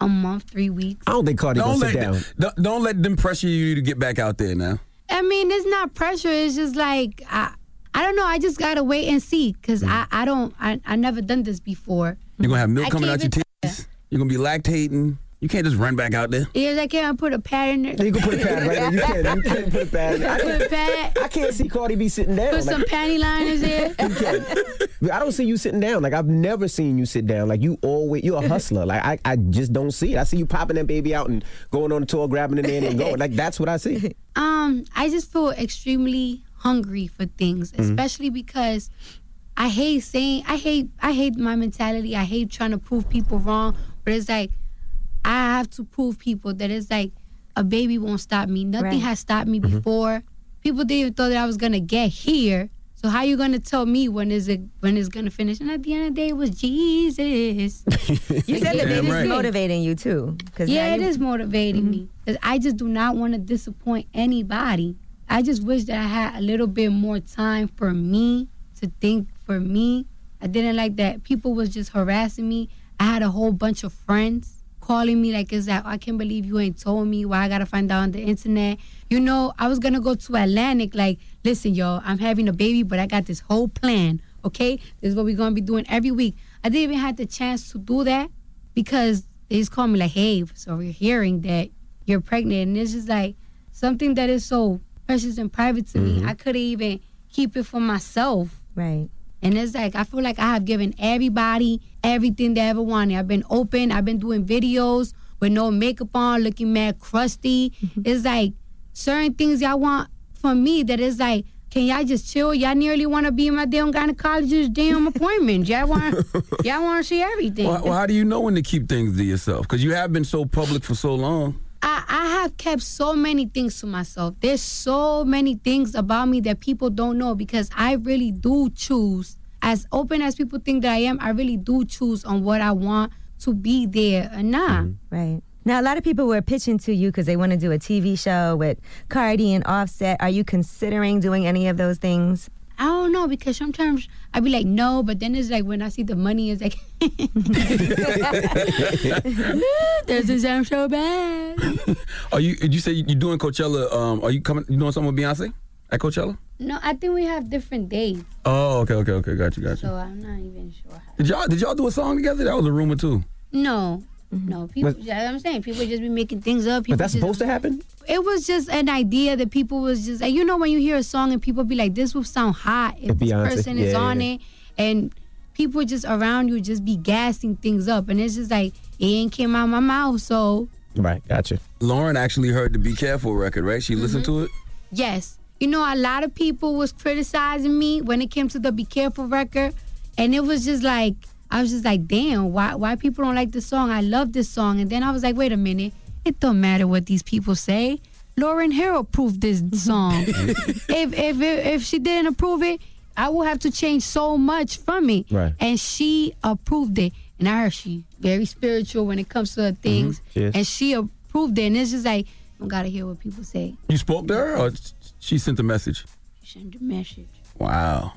a month, three weeks. I don't think Cardi Don't gonna sit down. don't, don't let them pressure you to get back out there now. I mean, it's not pressure. It's just like I, I don't know. I just gotta wait and see, cause I, I don't, I, I never done this before. You're gonna have milk I coming out your can't. You're gonna be lactating. You can't just run back out there. Yes, I can. I put a pad in there. You can put a pad right there. You can. You can put a pad. I, Put a pad. I can't see Cardi B sitting down. Put some panty liners there. you can. I don't see you sitting down. Like I've never seen you sit down. Like you always, you're a hustler. Like I, I just don't see it. I see you popping that baby out and going on the tour, grabbing the nanny and going. Like that's what I see. Um, I just feel extremely hungry for things, Mm-hmm. especially because I hate saying I hate I hate my mentality. I hate trying to prove people wrong, but it's like I have to prove people that it's like a baby won't stop me. Nothing Right. has stopped me Mm-hmm. before. People didn't even thought that I was gonna get here. So how you gonna tell me when is it when it's gonna finish? And at the end of the day, it was Jesus. You said the Yeah, baby's right. motivating you too. 'cause Yeah, it is motivating you- is motivating me. 'Cause I just do not want to disappoint anybody. I just wish that I had a little bit more time for me to think for me. I didn't like that people was just harassing me. I had a whole bunch of friends calling me like, "Is that I can't believe you ain't told me why I gotta find out on the internet." You know, I was gonna go to Atlantic. Like, listen, y'all, I'm having a baby, but I got this whole plan. Okay, this is what we're gonna be doing every week. I didn't even have the chance to do that because they just called me like, "Hey, so we're hearing that you're pregnant," and it's just like something that is so precious and private to me. Mm-hmm. I couldn't even keep it for myself. Right. And it's like I feel like I have given everybody everything they ever wanted. I've been open. I've been doing videos with no makeup on, looking mad crusty. Mm-hmm. It's like certain things y'all want from me that is like, can y'all just chill? Y'all nearly want to be in my damn gynecologist damn appointment. Y'all want y'all want to see everything. Well, well, how do you know when to keep things to yourself? Because you have been so public for so long. I, I have kept so many things to myself. There's so many things about me that people don't know because I really do choose. As open as people think that I am, I really do choose on what I want to be there or not. Mm-hmm. Right. Now, a lot of people were pitching to you because they want to do a TV show with Cardi and Offset. Are you considering doing any of those things? I don't know because sometimes I'd be like no, but then it's like when I see the money, it's like this is sound so bad. Are you? Did you say you're doing Coachella? Um, are you coming? You doing something with Beyonce at Coachella? No, I think we have different days, Oh, okay, okay, okay. Got you, got you. so I'm not even sure. How. Did y'all did y'all do a song together? That was a rumor too. No, Mm-hmm. no, people. But- yeah, I'm saying people just be making things up. People But that's just- supposed to happen. It was just an idea that people was just like you know when you hear a song and people be like this would sound hot if If this Beyonce- person is yeah, on yeah. it and people just around you just be gassing things up and it's just like it ain't came out my mouth so Right. Gotcha. Lauryn actually heard the Be Careful record, right? She listened to mm-hmm. it. yes you know a lot of people was criticizing me when it came to the Be Careful record and it was just like I was just like damn why why people don't like this song I love this song and then I was like wait a minute it don't matter what these people say Lauryn Hill approved this song if if if she didn't approve it, I will have to change so much from it. Right. And she approved it, and I heard she very spiritual when it comes to her mm-hmm. things, Yes. and she approved it. And it's just like you don't gotta hear what people say. You spoke to her, or she sent a message? She sent a message. Wow.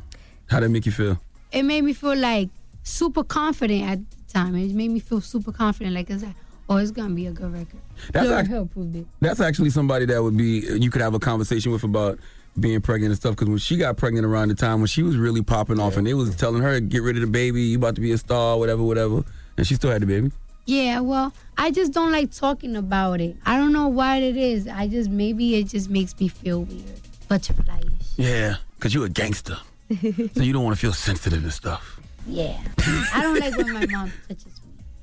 How did it make you feel? It made me feel like super confident at the time. It made me feel super confident, like it's like, oh, it's gonna be a good record. That's Lauryn act- Hill approved it. That's actually somebody that would be you could have a conversation with about being pregnant and stuff. Because when she got pregnant around the time when she was really popping off, and they was telling her get rid of the baby, you about to be a star, whatever, whatever, and she still had the baby. Yeah, well, I just don't like talking about it. I don't know what it is. I just maybe it just makes me feel weird. Butterflies. Yeah, because you're a gangster, so you don't want to feel sensitive and stuff. Yeah. I don't like when my mom touches me.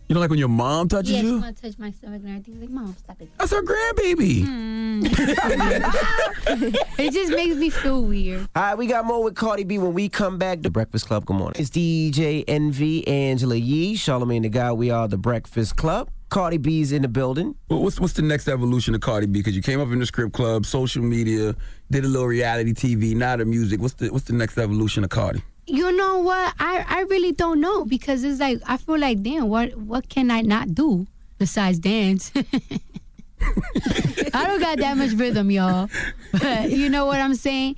You don't like when your mom touches you? yeah, she you? wanna touch my stomach and everything. Like, mom, stop it. That's her grandbaby. Hmm. it just makes me feel weird. All right, we got more with Cardi B when we come back. The Breakfast Club, good morning. It's DJ Envy, Angela Yee, Charlamagne the Guy. We are the Breakfast Club. Cardi B's in the building. Well, what's what's the next evolution of Cardi B? Because you came up in the script club, social media, did a little reality TV, now the music. What's the what's the next evolution of Cardi? You know what? I, I really don't know because it's like I feel like damn, what what can I not do besides dance? I don't got that much rhythm, y'all. But you know what I'm saying?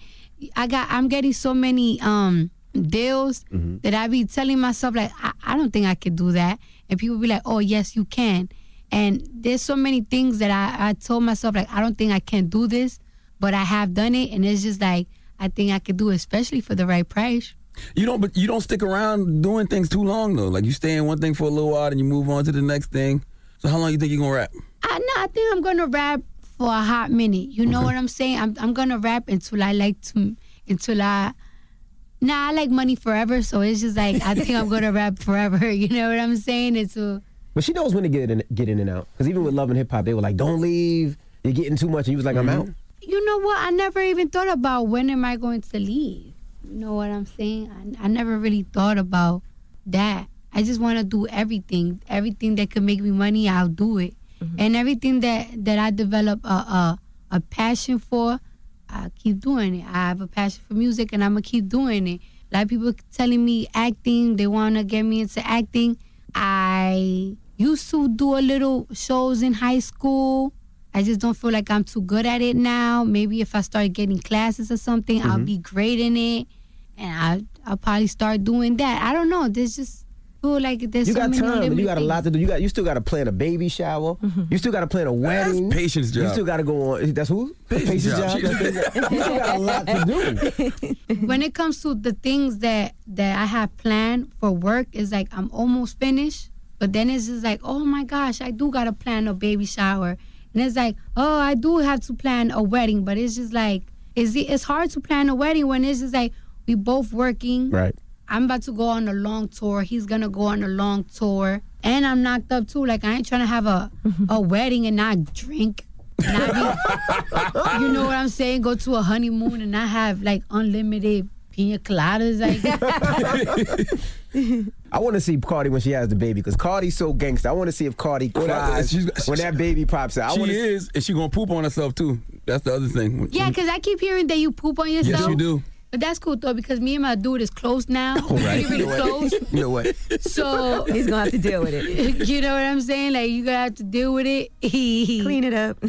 I got I'm getting so many um deals that I be telling myself like I, I don't think I could do that. And people be like, Oh yes you can. And there's so many things that I, I told myself like I don't think I can do this, but I have done it and it's just like I think I could do it, especially for the right price. You don't, but you don't stick around doing things too long though. Like you stay in one thing for a little while, and you move on to the next thing. So how long you think you're gonna rap? I no, I think I'm gonna rap for a hot minute. You know what I'm saying? I'm I'm gonna rap until I like to until I Nah, I like money forever, so it's just like I think I'm gonna rap forever. You know what I'm saying? It's a But she knows when to get in, get in and out. Because even with Love and Hip Hop, they were like, don't leave. You're getting too much. And he was like, I'm mm-hmm. out. you know what? I never even thought about when am I going to leave. You know what I'm saying? I, I never really thought about that. I just want to do everything, everything that could make me money. I'll do it, mm-hmm. and everything that that I develop a a, a passion for, I keep doing it. I have a passion for music, and I'm gonna keep doing it. A lot of people telling me acting. They want to get me into acting. I used to do a little shows in high school. I just don't feel like I'm too good at it now. Maybe if I start getting classes or something, I'll Mm-hmm. be great in it, and I I'll probably start doing that. I don't know. There's just feel like there's You so got many time, and you got a lot to do. You got, you still got to plan a baby shower. You still got to plan a wedding. That's patience job. You still got to go on. That's who? Patience job. Patience job. you still got a lot to do. when it comes to the things that that I have planned for work, is like I'm almost finished. But then it's just like, oh my gosh, I do gotta plan a baby shower, and it's like, oh, I do have to plan a wedding. But it's just like, is it? It's hard to plan a wedding when it's just like we both working. Right. I'm about to go on a long tour. He's gonna go on a long tour, and I'm knocked up too. Like I ain't trying to have a a wedding and not drink. Not be, you know what I'm saying? Go to a honeymoon and not have like unlimited pina coladas. Like I want to see Cardi when she has the baby because Cardi's so gangster. I want to see if Cardi Well, that- cries she's- when that baby pops out. I she wanna is, and she gonna poop on herself too. That's the other thing. yeah, because I keep hearing that you poop on yourself. Yes, you do. But that's cool though because me and my dude is close now. right. Really, really close. You know what? So He's gonna have to deal with it. you know what I'm saying? Like you gotta have to deal with it. Clean it up.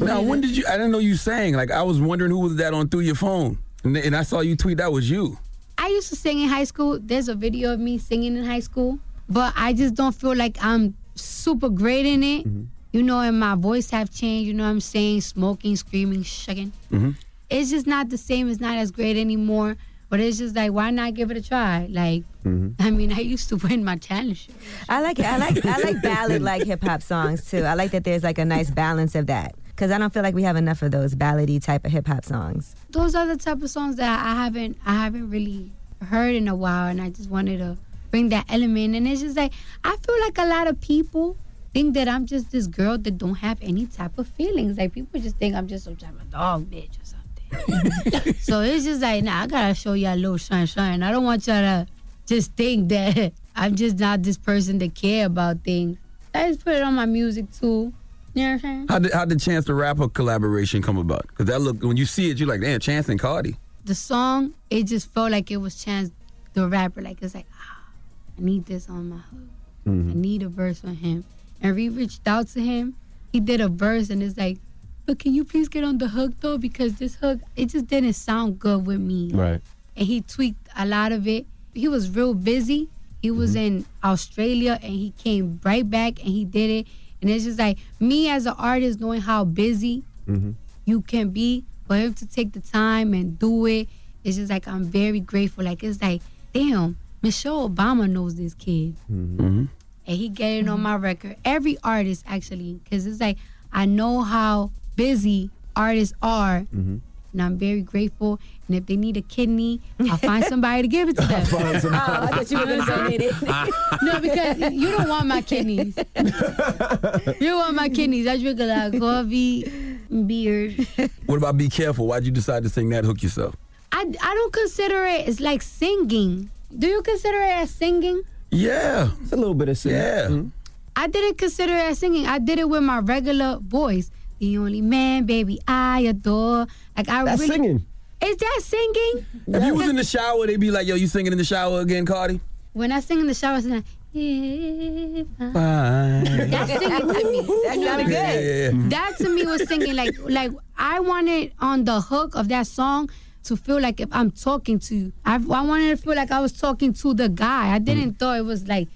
now, when did you? I didn't know you sang. Like I was wondering who was that on through your phone, and, and I saw you tweet that was you. I used to sing in high school. There's a video of me singing in high school, but I just don't feel like I'm super great in it. Mm-hmm. You know, and my voice have changed. You know what I'm saying? Smoking, screaming, shaking. Mm-hmm. It's just not the same. It's not as great anymore. But it's just like, why not give it a try? Like, mm-hmm. I mean, I used to win my talent show. I like it. I like I like ballad like hip hop songs too. I like that there's like a nice balance of that because I don't feel like we have enough of those ballady type of hip hop songs. Those are the type of songs that I haven't, I haven't really heard in a while, and I just wanted to bring that element. And it's just like, I feel like a lot of people think that I'm just this girl that don't have any type of feelings. Like people just think I'm just some type of dog bitch or something. so it's just like, nah, I gotta show y'all a little shine, shine. I don't want y'all to just think that I'm just not this person that care about things. I just put it on my music too. You know what I'm saying? How did how did Chance the Rapper collaboration come about? Because that look when you see it, you're like, damn, Chance and Cardi. the song, it just felt like it was Chance the rapper. Like it's like, ah, I need this on my hook. I need a verse from him. And we reached out to him. He did a verse, and it's like, but can you please get on the hook though? Because this hook, it just didn't sound good with me. Right. And he tweaked a lot of it. He was real busy. He was in Australia, and he came right back, and he did it. And it's just like me as an artist, knowing how busy mm-hmm. you can be for him to take the time and do it, it's just like I'm very grateful. Like it's like, damn, Michelle Obama knows this kid, Mm-hmm. mm-hmm. and he getting on my record. Every artist actually, because it's like I know how busy artists are. Mm-hmm. And I'm very grateful. And if they need a kidney, I'll find somebody to give it to them. Oh, I thought you were gonna donate it. no, because you don't want my kidneys. you don't want my kidneys. I drink a lot of coffee, beer. What about Be Careful? Why'd you decide to sing that hook yourself? I, I don't consider it it's like singing. Do you consider it as singing? Yeah. It's a little bit of singing. Yeah. Mm-hmm. I didn't consider it as singing. I did it with my regular voice. The only man, baby, I adore. Like I That's really. singing. Is that singing? If you was in the shower, they'd be like, "Yo, you singing in the shower again, Cardi?" When I sing in the shower, I sing. If I- Fine. That's singing to me. That sounded good. Yeah, yeah, yeah. that to me was singing like like I wanted on the hook of that song to feel like if I'm talking to I, I wanted to feel like I was talking to the guy. I didn't mm. thought it was like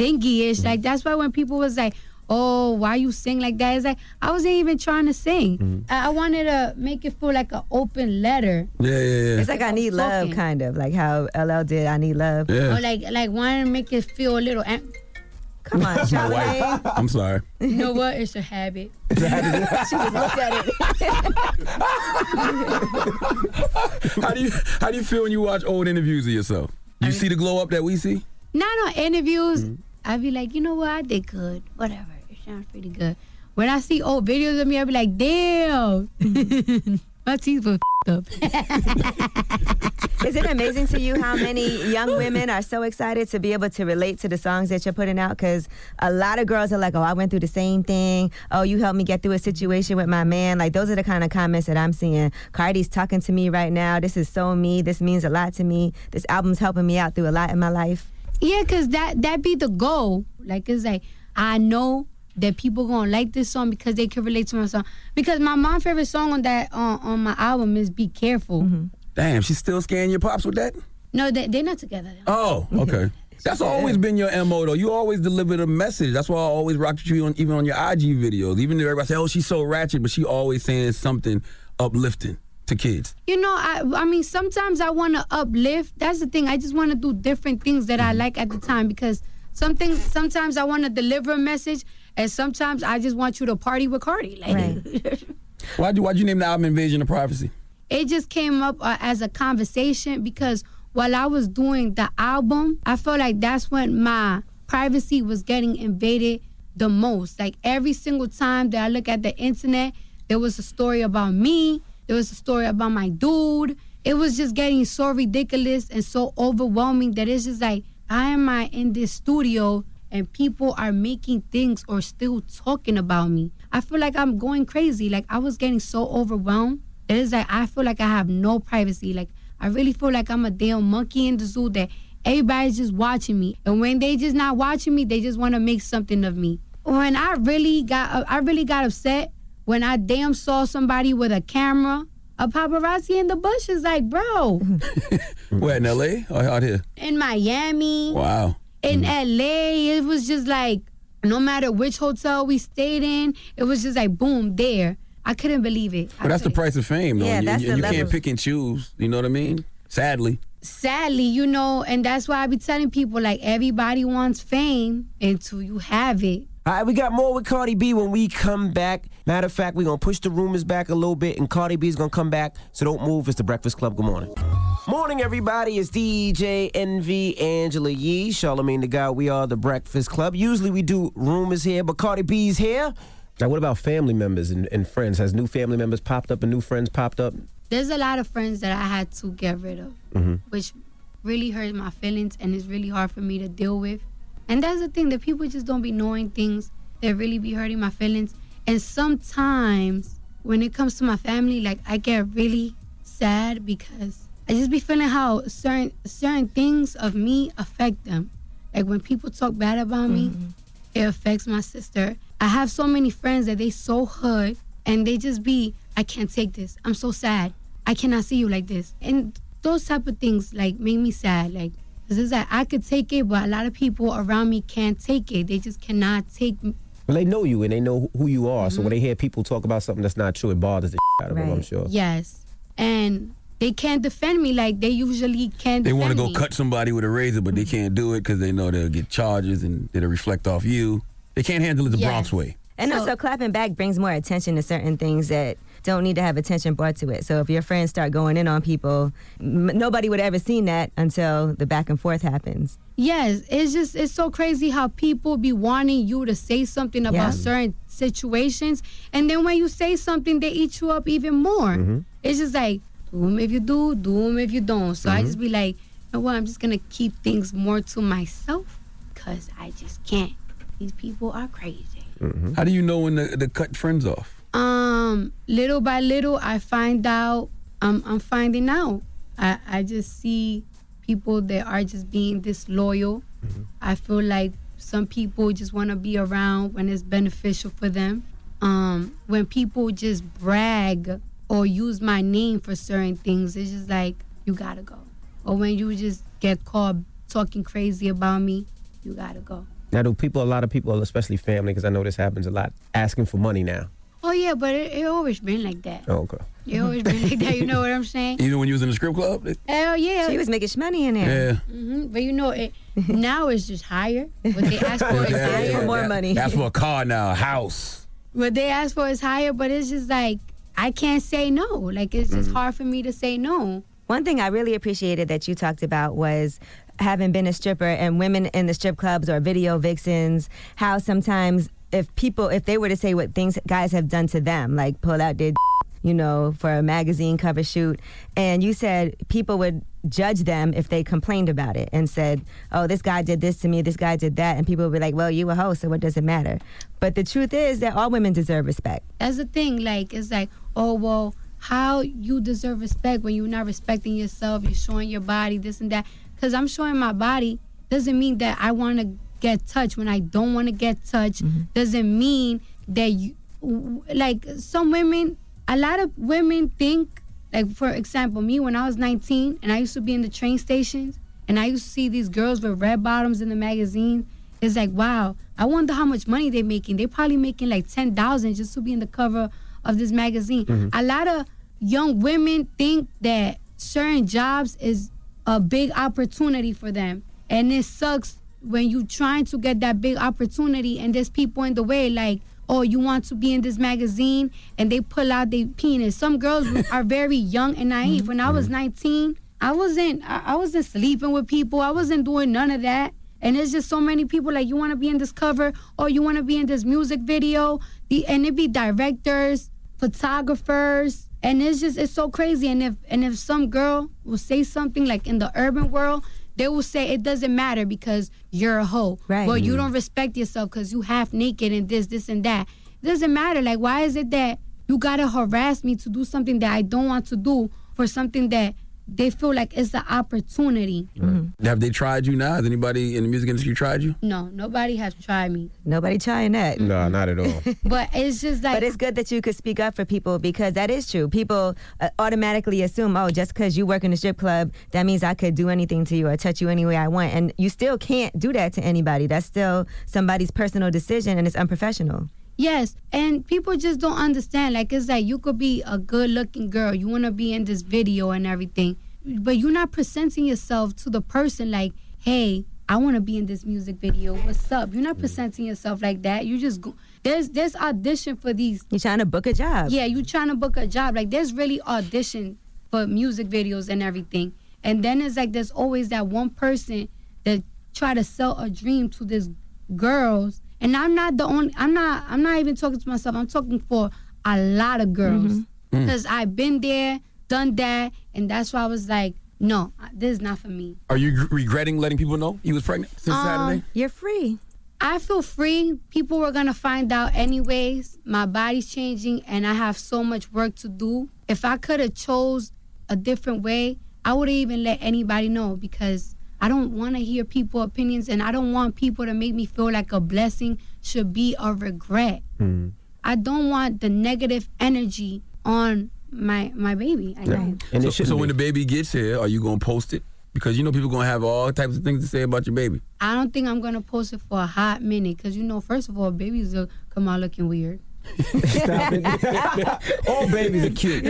singy-ish. Like that's why when people was like, "Oh, why you sing like that?" It's like I wasn't even trying to sing. Mm-hmm. I, I wanted to make it feel like an open letter, Yeah, yeah, yeah. It's like I need love, Talking. kind of like how LL did. I need love. Yeah. or like like wanted to make it feel a little. am- Come on, My wife. I'm sorry. You know what? It's a habit. It's a habit. She just looked at it. How do you How do you feel when you watch old interviews of yourself? You see the glow up that we see? Not on interviews. Mm-hmm. I'd be like, you know what? I did good. Whatever. Sounds pretty good. When I see old videos of me, I'd be like, damn. My teeth were up. Is it amazing to you how many young women are so excited to be able to relate to the songs that you're putting out? Because a lot of girls are like, oh, I went through the same thing. Oh, you helped me get through a situation with my man. Like, those are the kind of comments that I'm seeing. Cardi's talking to me right now. This is so me. This means a lot to me. This album's helping me out through a lot in my life. yeah, cause that that be the goal. Like it's like I know that people gonna like this song because they can relate to my song. Because my mom's favorite song on that on, on my album is "Be Careful." Mm-hmm. Damn, she's still scaring your pops with that? No, they they're not together. Oh, okay. That's always been your MO though. You always delivered a message. That's why I always rocked with you on even on your IG videos. Even if everybody say, Oh, she's so ratchet, but she always saying something uplifting to kids. You know, I I mean, sometimes I want to uplift. That's the thing. I just want to do different things that I mm-hmm. like at the time because something. Sometimes I want to deliver a message, and sometimes I just want you to party with Cardi. Like, Why'd you why'd you name the album Invasion of Privacy? it just came up uh, as a conversation because while I was doing the album, I felt like that's when my privacy was getting invaded the most. Like every single time that I look at the internet, there was a story about me, there was a story about my dude. It was just getting so ridiculous and so overwhelming that it's just like, how am I in this studio and people are making things or still talking about me? I feel like I'm going crazy. Like I was getting so overwhelmed. It is like I feel like I have no privacy. Like I really feel like I'm a damn monkey in the zoo that everybody's just watching me. And when they just not watching me, they just want to make something of me. When I really got I really got upset when I damn saw somebody with a camera, a paparazzi in the bushes like, bro, Where in LA or out here? in Miami, Wow. In mm-hmm. LA, it was just like no matter which hotel we stayed in, it was just like boom, there. I couldn't believe it. But that's the price of fame, though. Yeah, you, that's and the you level. can't pick and choose. You know what I mean? Sadly. sadly, you know, and that's why I be telling people like everybody wants fame until you have it. All right, we got more with Cardi B when we come back. Matter of fact, we're going to push the rumors back a little bit, and Cardi B's going to come back. So don't move. It's the Breakfast Club. Good morning. Morning, everybody. It's DJ Envy Angela Yee, Charlamagne the Guy. We are the Breakfast Club. Usually we do rumors here, but Cardi B's here. Now, what about family members and, and friends? Has new family members popped up and new friends popped up? There's a lot of friends that I had to get rid of, Mm-hmm. which really hurt my feelings and it's really hard for me to deal with. And that's the thing that people just don't be knowing things that really be hurting my feelings. And sometimes when it comes to my family, like I get really sad because I just be feeling how certain certain things of me affect them. Like when people talk bad about me, mm-hmm. it affects my sister. I have so many friends that they so hood and they just be, I can't take this. I'm so sad. I cannot see you like this. And those type of things like make me sad. Like, 'cause it's like I could take it, but a lot of people around me can't take it. They just cannot take. m- Well, they know you and they know who you are. So Mm-hmm. when they hear people talk about something that's not true, it bothers the out of them. I'm sure. Yes, and they can't defend me like they usually can. They want to go me. cut somebody with a razor, but they can't do it because they know they'll get charges and it'll reflect off you. They can't handle it the Yes. Bronx way. And also, clapping back brings more attention to certain things that don't need to have attention brought to it. So if your friends start going in on people, m- nobody would ever seen that until the back and forth happens. Yes, it's just it's so crazy how people be wanting you to say something about Yeah. certain situations, and then when you say something, they eat you up even more. Mm-hmm. It's just like do them if you do, do them if you don't. So I Mm-hmm. just be like, you know what? I'm just gonna keep things more to myself because I just can't. These people are crazy. How do you know when to, to cut friends off? Um, little by little, I find out. I'm I'm finding out. I I just see people that are just being disloyal. I feel like some people just want to be around when it's beneficial for them. Um, when people just brag or use my name for certain things, it's just like you gotta go. Or when you just get caught talking crazy about me, you gotta go. Now, do people, a lot of people, especially family, because I know this happens a lot, asking for money now? Oh yeah, but it, it always been like that. Oh, okay. It always been like that. You know what I'm saying? Even when you was in the strip club? They- Hell yeah. She was making money in there. Yeah. Mm-hmm. But you know, it now it's just higher. What they ask for is Yeah, higher. yeah, that- That's for a car now, a house. What they ask for is higher, but it's just like I can't say no. Like it's just hard for me to say no. One thing I really appreciated that you talked about was having been a stripper and women in the strip clubs or video vixens, how sometimes if people, if they were to say what things guys have done to them, like pull out their, you know, for a magazine cover shoot, and you said people would judge them if they complained about it and said, oh, this guy did this to me, this guy did that, and people would be like, well, you a host, so what does it matter? But the truth is that all women deserve respect. That's the thing. Like it's like, oh well, how you deserve respect when you're not respecting yourself? You're showing your body, this and that. Because I'm showing my body doesn't mean that I want to get touched when I don't want to get touched. Doesn't mean that you like some women. A lot of women think like for example, me when I was 19 and I used to be in the train stations and I used to see these girls with red bottoms in the magazine. It's like, wow, I wonder how much money they're making. They're probably making like 10,000 just to be in the cover of this magazine. Mhm. A lot of young women think that certain jobs is a big opportunity for them. And it sucks when you trying to get that big opportunity and there's people in the way like, oh, you want to be in this magazine and they pull out their penis. Some girls are very young and naive. Mm-hmm. When I was mm-hmm. 19, I wasn't I, I wasn't sleeping with people. I wasn't doing none of that. And there's just so many people like you want to be in this cover or you want to be in this music video. The and it be directors, photographers, and it's just it's so crazy. And if and if some girl will say something like in the urban world, they will say it doesn't matter because you're a hoe. Right. Well, you Mhm. don't respect yourself because you half naked and this, this, and that. It doesn't matter. Like, why is it that you gotta harass me to do something that I don't want to do for something that they feel like it's an opportunity? Have they tried you now? Has anybody in the music industry tried you? No, nobody has tried me. Nobody trying that. No, not at all. But it's just like. But it's good that you could speak up for people because that is true. People uh, automatically assume, oh, just because you work in a strip club, that means I could do anything to you or touch you any way I want. And you still can't do that to anybody. That's still somebody's personal decision and it's unprofessional. Yes, and people just don't understand. Like it's like you could be a good-looking girl, you want to be in this video and everything, but you're not presenting yourself to the person like, "Hey, I want to be in this music video. What's up?" You're not mm. presenting yourself like that. You just go. There's there's audition for these. You're trying to book a job. Yeah, you're trying to book a job. Like there's really audition for music videos and everything. And then it's like there's always that one person that try to sell a dream to these girls. And I'm not the only I'm not I'm not even talking to myself. I'm talking for a lot of girls. Mm-hmm. Mm. Cuz I've been there, done that, and that's why I was like, no, this is not for me. Are you gr- regretting letting people know you was pregnant since Um, Saturday? You're free. I feel free. People were gonna find out anyways. My body's changing, and I have so much work to do. If I could have chose a different way, I would even let anybody know because I don't want to hear people opinions, and I don't want people to make me feel like a blessing should be a regret. I don't want the negative energy on my my baby. I don't. so, so when the baby gets here, are you gonna post it Because you know people gonna have all types of things to say about your baby. I don't think I'm gonna post it for a hot minute because you know, first of all, babies will come out looking weird. Stop it. All babies are cute.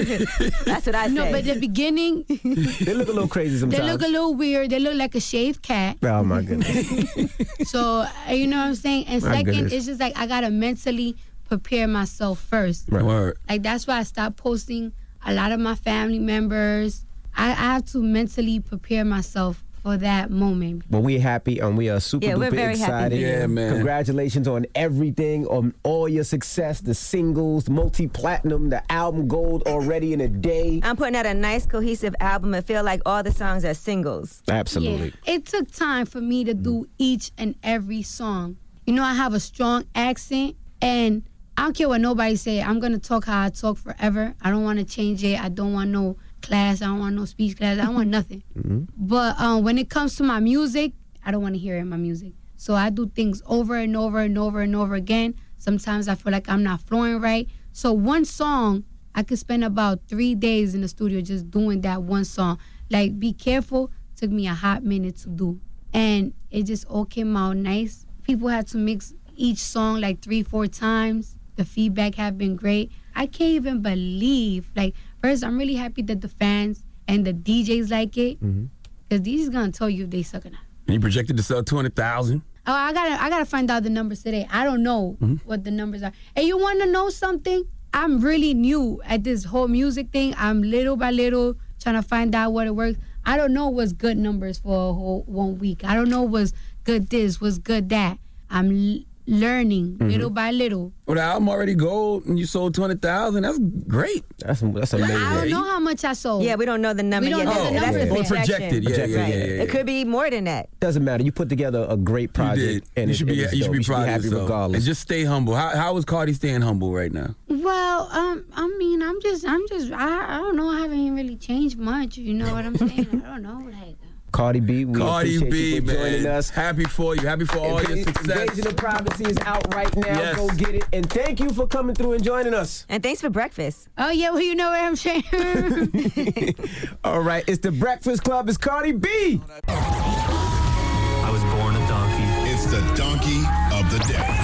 That's what I say. No, but the beginning, They look a little crazy sometimes. they look a little weird. They look like a shaved cat. oh my goodness. So uh, you know what I'm saying. And My second, goodness. it's just like I gotta mentally prepare myself first. Right. Word. Like that's why I stopped posting a lot of my family members. I, I have to mentally prepare myself for that moment. But we're happy and we are super Yeah, we're duper very happy excited. for you. Yeah, man. Congratulations on everything, on all your success, the singles, multi platinum, the album gold already in a day. I'm putting out a nice cohesive album and feel like all the songs are singles. Absolutely. Yeah. It took time for me to do each and every song. You know, I have a strong accent and I don't care what nobody say. I'm gonna talk how I talk forever. I don't want to change it. I don't want no class. I don't want no speech class. I don't want nothing. But um, when it comes to my music, I don't want to hear it in my music. So I do things over and over and over and over again. Sometimes I feel like I'm not flowing right. So one song, I could spend about three days in the studio just doing that one song. Like, be careful took me a hot minute to do. And it just all came out nice. People had to mix each song like three, four times. The feedback have been great. I can't even believe, like, first, I'm really happy that the fans and the DJs like it. Mm-hmm. Because DJ's gonna tell you if they suck or not. And you projected to sell two hundred thousand. Oh, I gotta, I gotta find out the numbers today. I don't know mm-hmm. what the numbers are. And you want to know something? I'm really new at this whole music thing. I'm little by little trying to find out what it works. I don't know what's good numbers for a whole one week. I don't know what's good this, what's good that. I'm l- learning little by little. Well, the album already gold, and you sold two hundred thousand. That's great. That's that's I don't know how much I sold. Yeah, we don't know the number We don't yet. know the That's- That's the Oh, projection. projected. Yeah, yeah, Right. yeah, yeah, It could be more than that. Doesn't matter. You put together a great project, you did. and you it- should it be. is You should be You should proud be of happy yourself. regardless. And just stay humble. How how is Cardi staying humble right now? Well, um, I mean, I'm just, I'm just, I, I don't know. I haven't really changed much. You know what I'm saying? I don't know. Like, Cardi B, we Cardi B, you for joining man. us. Happy for you. Happy for all your success. Invasion of Privacy is out right now. Yes. Go get it. And thank you for coming through and joining us. And thanks for breakfast. oh yeah, well, you know what I'm saying. All right, it's the Breakfast Club. It's Cardi B. I was born a donkey. It's the donkey of the day.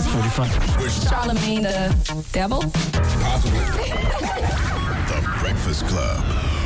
That's pretty funny. Charlamagne the devil. Possibly. the Breakfast Club.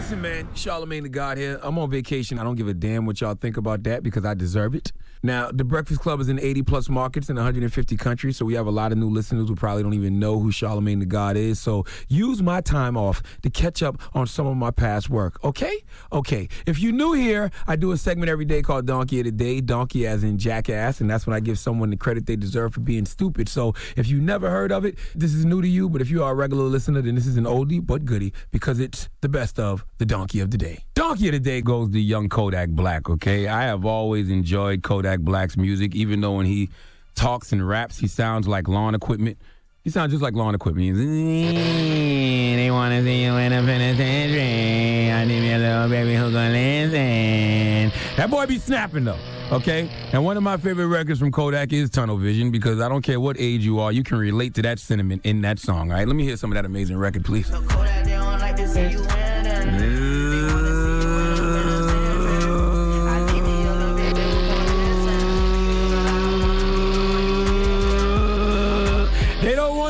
Listen, man. Charlamagne the God here. I'm on vacation. I don't give a damn what y'all think about that because I deserve it. Now, the Breakfast Club is in 80 plus markets in 150 countries, so we have a lot of new listeners who probably don't even know who Charlamagne the God is. So use my time off to catch up on some of my past work, okay? Okay. If you're new here, I do a segment every day called Donkey of the Day. Donkey as in jackass, and that's when I give someone the credit they deserve for being stupid. So if you never heard of it, this is new to you, but if you are a regular listener, then this is an oldie but goodie because it's the best of the Donkey of the Day. Donkey of the Day goes to young Kodak Black, okay? I have always enjoyed Kodak Black's music, even though when he talks and raps, he sounds like lawn equipment. He sounds just like lawn equipment. He's, they want to see you in a penitentiary. I need me a little baby who gonna listen. That boy be snapping though, okay? And one of my favorite records from Kodak is Tunnel Vision because I don't care what age you are, you can relate to that sentiment in that song, all right? Let me hear some of that amazing record, please. They don't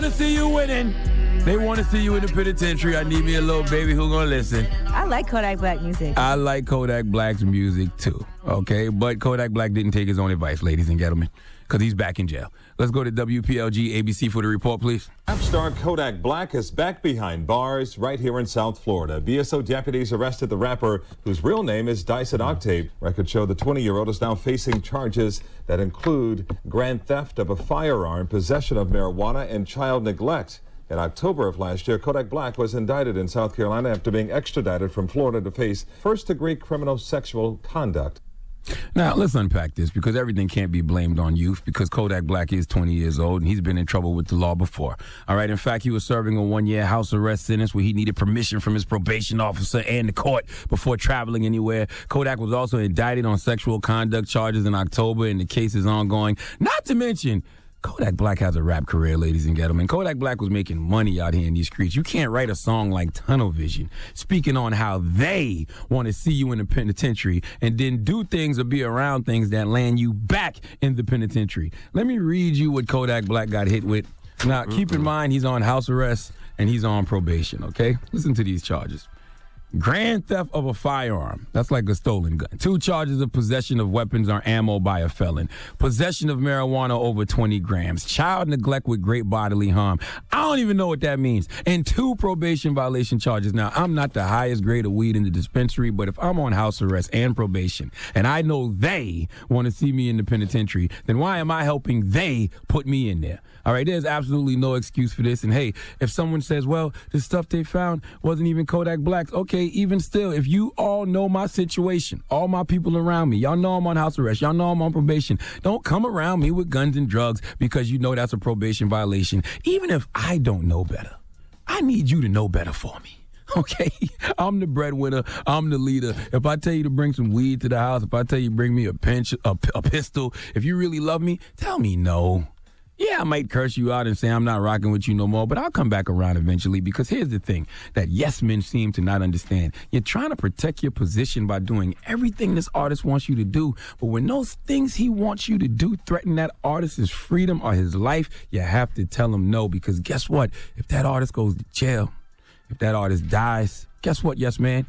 want to see you winning. They want to see you in the penitentiary. I need me a little baby who gonna listen. I like Kodak Black music. I like Kodak Black's music too. Okay, but Kodak Black didn't take his own advice, ladies and gentlemen, because he's back in jail. Let's go to WPLG ABC for the report, please. Rap star Kodak Black is back behind bars right here in South Florida. BSO deputies arrested the rapper whose real name is Dieuson Octave. Records show the 20-year-old is now facing charges that include grand theft of a firearm, possession of marijuana, and child neglect. In October of last year, Kodak Black was indicted in South Carolina after being extradited from Florida to face first-degree criminal sexual conduct. Now, let's unpack this because everything can't be blamed on youth because Kodak Black is 20 years old and he's been in trouble with the law before. All right, in fact, he was serving a one year house arrest sentence where he needed permission from his probation officer and the court before traveling anywhere. Kodak was also indicted on sexual conduct charges in October and the case is ongoing. Not to mention, Kodak Black has a rap career, ladies and gentlemen. Kodak Black was making money out here in these streets. You can't write a song like Tunnel Vision, speaking on how they want to see you in the penitentiary and then do things or be around things that land you back in the penitentiary. Let me read you what Kodak Black got hit with. Now, keep in mind, he's on house arrest and he's on probation, okay? Listen to these charges. Grand theft of a firearm. That's like a stolen gun. Two charges of possession of weapons or ammo by a felon. Possession of marijuana over 20 grams. Child neglect with great bodily harm. I don't even know what that means. And two probation violation charges. Now, I'm not the highest grade of weed in the dispensary, but if I'm on house arrest and probation and I know they want to see me in the penitentiary, then why am I helping they put me in there? All right, there's absolutely no excuse for this. And hey, if someone says, well, the stuff they found wasn't even Kodak Black's, okay, even still, if you all know my situation, all my people around me, y'all know I'm on house arrest, y'all know I'm on probation, don't come around me with guns and drugs because you know that's a probation violation. Even if I don't know better, I need you to know better for me. Okay, I'm the breadwinner. I'm the leader. If I tell you to bring some weed to the house, if I tell you bring me a pinch, a, a pistol, if you really love me, tell me no. Yeah, I might curse you out and say I'm not rocking with you no more, but I'll come back around eventually because here's the thing that yes men seem to not understand. You're trying to protect your position by doing everything this artist wants you to do, but when those things he wants you to do threaten that artist's freedom or his life, you have to tell him no because guess what? If that artist goes to jail, if that artist dies, guess what, yes man?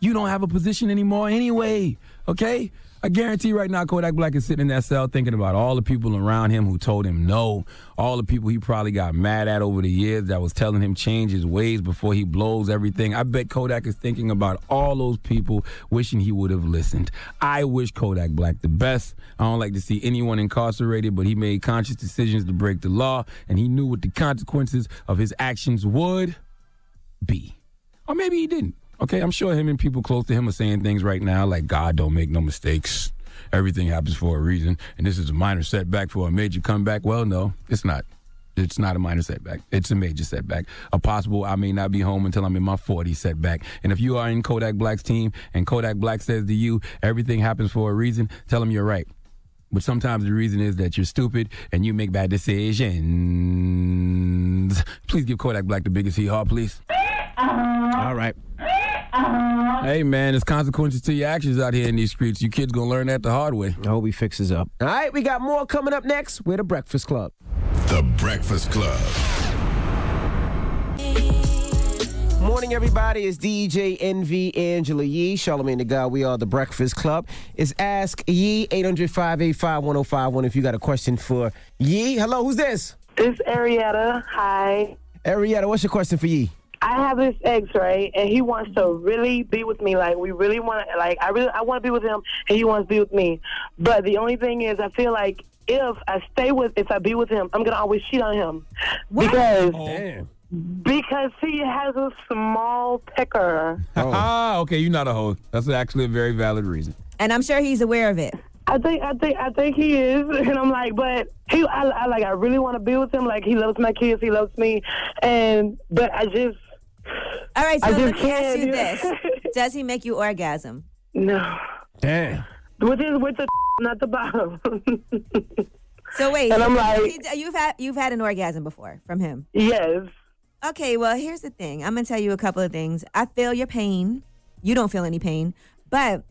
You don't have a position anymore anyway, okay? I guarantee right now Kodak Black is sitting in that cell thinking about all the people around him who told him no, all the people he probably got mad at over the years that was telling him change his ways before he blows everything. I bet Kodak is thinking about all those people wishing he would have listened. I wish Kodak Black the best. I don't like to see anyone incarcerated, but he made conscious decisions to break the law and he knew what the consequences of his actions would be. Or maybe he didn't. Okay, I'm sure him and people close to him are saying things right now like God don't make no mistakes. Everything happens for a reason, and this is a minor setback for a major comeback. Well, no, it's not. It's not a minor setback. It's a major setback. A possible I may not be home until I'm in my 40s setback. And if you are in Kodak Black's team and Kodak Black says to you, everything happens for a reason, tell him you're right. But sometimes the reason is that you're stupid and you make bad decisions. Please give Kodak Black the biggest hee haw, please. All right. Uh-huh. Hey man, there's consequences to your actions out here in these streets. You kids gonna learn that the hard way. I hope he fixes up. All right, we got more coming up next. We're the Breakfast Club. The Breakfast Club. Morning, everybody. It's DJ Envy Angela Yee, Charlamagne the God. We are the Breakfast Club. It's Ask Yee, 800 585 1051. If you got a question for Yee. Hello, who's this? It's Arietta. Hi. Arietta, what's your question for Yee? I have this ex, right? And he wants to really be with me. Like we really want to like I really I want to be with him and he wants to be with me. But the only thing is I feel like if I stay with if I be with him, I'm gonna always cheat on him. Because Damn. because he has a small pecker. Ah, okay, you're not a hoe. That's actually a very valid reason. And I'm sure he's aware of it. I think I think I think he is, and I'm like, but he, I, I like, I really want to be with him. Like he loves my kids, he loves me, and but I just, All right, so I let just me ask you this. Does he make you orgasm? no, Damn. with his with the not the bottom. So wait, And I'm like- you've had you've had an orgasm before from him. yes, Okay, well here's the thing. I'm gonna tell you a couple of things. I feel your pain. You don't feel any pain, but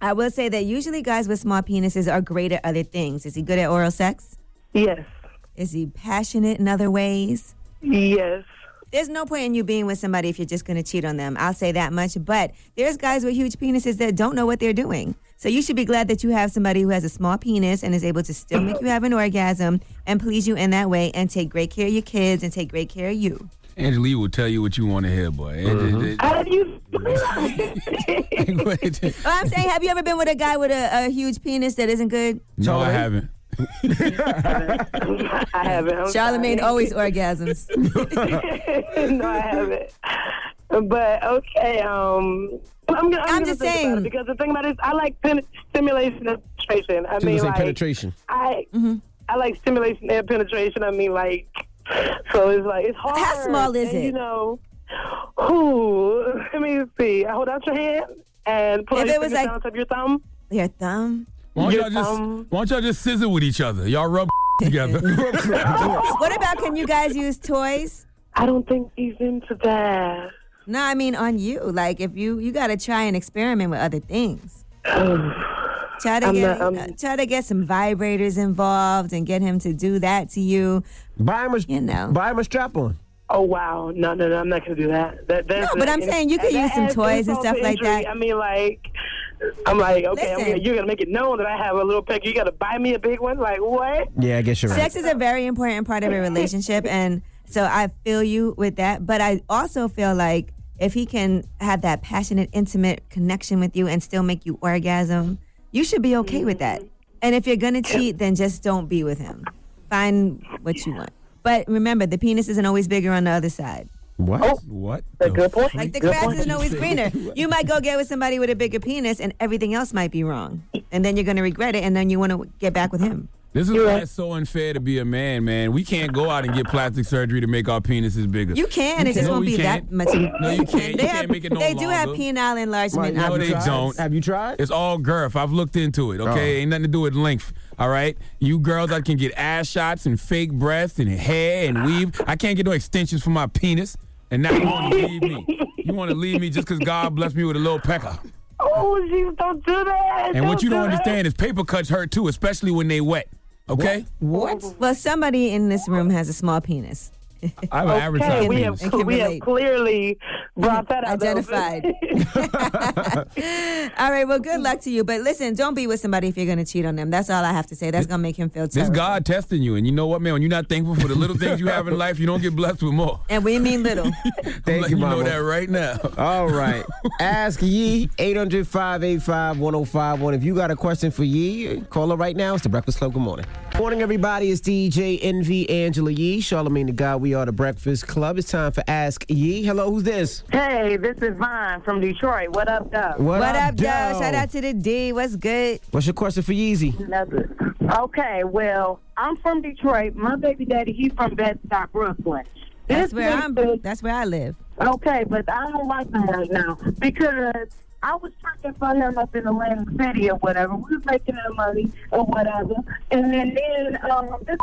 I will say that usually guys with small penises are great at other things. Is he good at oral sex? yes, Is he passionate in other ways? yes. There's no point in you being with somebody if you're just going to cheat on them. I'll say that much. But there's guys with huge penises that don't know what they're doing. So you should be glad that you have somebody who has a small penis and is able to still make you have an orgasm and please you in that way and take great care of your kids and take great care of you. Angela will tell you what you want to hear, boy. Angela- uh-huh. How do you? Well, I'm saying, have you ever been with a guy with a, a huge penis that isn't good? no, I haven't. I haven't. I'm Charlamagne sorry. always orgasms. no, I haven't. But okay, um, I'm, I'm, I'm gonna just saying. because the thing about it is, I like pen- stimulation and penetration. I So mean, like penetration. I I like stimulation and penetration. I mean, like, so it's like it's hard. How small is and, it? You know, who? Let me see. I hold out your hand and put If it was fingers like- down top of your thumb. Your thumb. Why don't, y'all just, thumb. why don't y'all just scissor with each other? Y'all rub together. what about can you guys use toys? I don't think he's into that. No, I mean on you. Like if you you got to try and experiment with other things. try to I'm get not- I'm- uh, try to get some vibrators involved and get him to do that to you. Buy him a you know. buy him a strap on. Oh wow, no, no, no! I'm not gonna do that. That No, but I'm saying you could use some toys and stuff like that. I mean, like, I'm like, okay, I'm gonna, you're gonna make it known that I have a little peck. You gotta buy me a big one. Like what? Yeah, I guess you're right. Sex is a very important part of a relationship, and so I feel you with that. But I also feel like if he can have that passionate, intimate connection with you and still make you orgasm, you should be okay with that. And if you're gonna cheat, then just don't be with him. Find what you want. But remember, the penis isn't always bigger on the other side. What? Oh, what? A good point. Like the Good grass isn't always greener. You might go get with somebody with a bigger penis, and everything else might be wrong, and then you're gonna regret it, and then you want to get back with him. This is why it's so unfair to be a man, man. We can't go out and get plastic surgery to make our penises bigger. You can. It just No, won't we be can't. that much. No, you can't. You They can't have- make it no They do have penile enlargement. No, they options. don't. Have you tried? It's all girth. I've looked into it. Okay, Oh. ain't nothing to do with length. All right, you girls that can get ass shots and fake breasts and hair and weave. I can't get no extensions for my penis. And now you want to leave me. You want to leave me just because God blessed me with a little pecker. Oh, jeez, don't do that. And what you don't do that. understand is paper cuts hurt too, especially when they wet. Okay? What? Well, somebody in this room has a small penis. I have Okay, size we penis. have we have clearly brought that out. Identified. all right. Well, good luck to you. But listen, don't be with somebody if you're going to cheat on them. That's all I have to say. That's going to make him feel This terrible. God testing you, and you know what, man? When you're not thankful for the little things you have in life, you don't get blessed with more. And we mean little. Thank Let you, you Mama. know that right now. All right. Ask Yee, 800 585 1051. If you got a question for Yee, call her right now. It's the Breakfast Club. Good morning. Morning, everybody. It's DJ Envy Angela Yee, Charlamagne the God. We are the Breakfast Club. It's time for Ask Yee. Hello, who's this? Hey, this is Vine from Detroit. What up, though? What, What up, Doe? Doe? Shout out to the D. What's good? What's your question for Yeezy? Nothing. Okay, well, I'm from Detroit. My baby daddy, he's from Bed-Stuy, Brooklyn. That's This where I'm. said- That's where I live. Okay, but I don't like him right now because I was working for him up in Atlantic City or whatever. We was making our money or whatever, and then then um, this is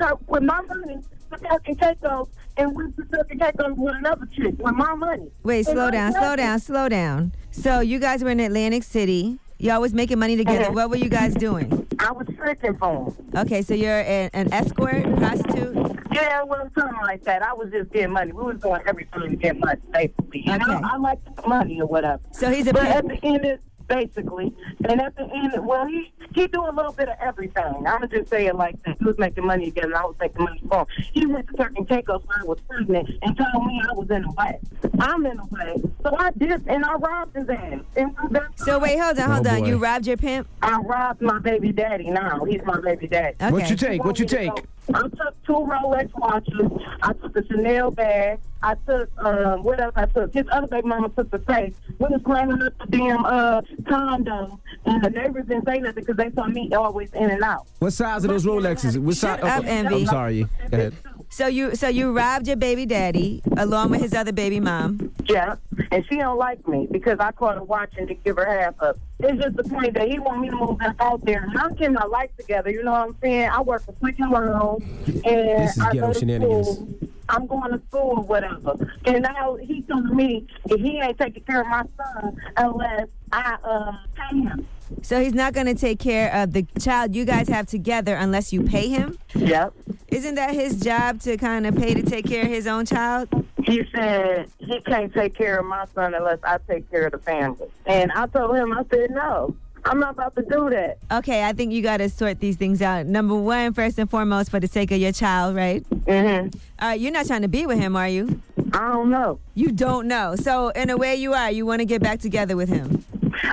up with my money. The fucking takeoff and we the fucking takeoff with another chick with my money. Wait, slow down, slow down, slow down. So you guys were in Atlantic City. Y'all was making money together. Uh-huh. What were you guys doing? I was tricking for him. Okay, so you're an, an escort, prostitute. Yeah, well, something like that. I was just getting money. We was doing everything to get money, basically. And Okay. I, I like the money or whatever. So he's a But at the end, of, basically, and at the end, well, he he do a little bit of everything. I'm gonna just say it like that. He was making money again, and I was making money for him. He went to Turkey Takeoff when I was pregnant and told me I was in the way. I'm in the way, so I did, and I robbed his ass. And So wait, hold on, hold Oh, on. boy. You robbed your pimp? I robbed my baby daddy. Now he's my baby daddy. Okay. What you take? What you take? I took two Rolex watches. I took a Chanel bag. I took um, what else? I took his other baby mama took the safe. We was climbing up the damn uh, condo, and the neighbors didn't say nothing because they saw me always in and out. What size are those Rolexes? What size? Envy. I'm sorry. Go ahead. So you so you robbed your baby daddy along with his other baby mom. Yeah, and she don't like me because I caught her watching to give her half up. It's just the point that he want me to move back out there. And I'm getting my life together. You know what I'm saying? I work for Quicken Loan, and This is I go to shenanigans. school. I'm going to school or whatever. And now he's telling me that he ain't taking care of my son unless I uh, pay him. So he's not going to take care of the child you guys have together unless you pay him. Yep. Isn't that his job to kind of pay to take care of his own child? He said he can't take care of my son unless I take care of the family. And I told him, I said, no, I'm not about to do that. Okay, I think you got to sort these things out. Number one, first and foremost, for the sake of your child, right? Mm-hmm. All right, you're not trying to be with him, are you? I don't know. You don't know. So, in a way, you are. You want to get back together with him.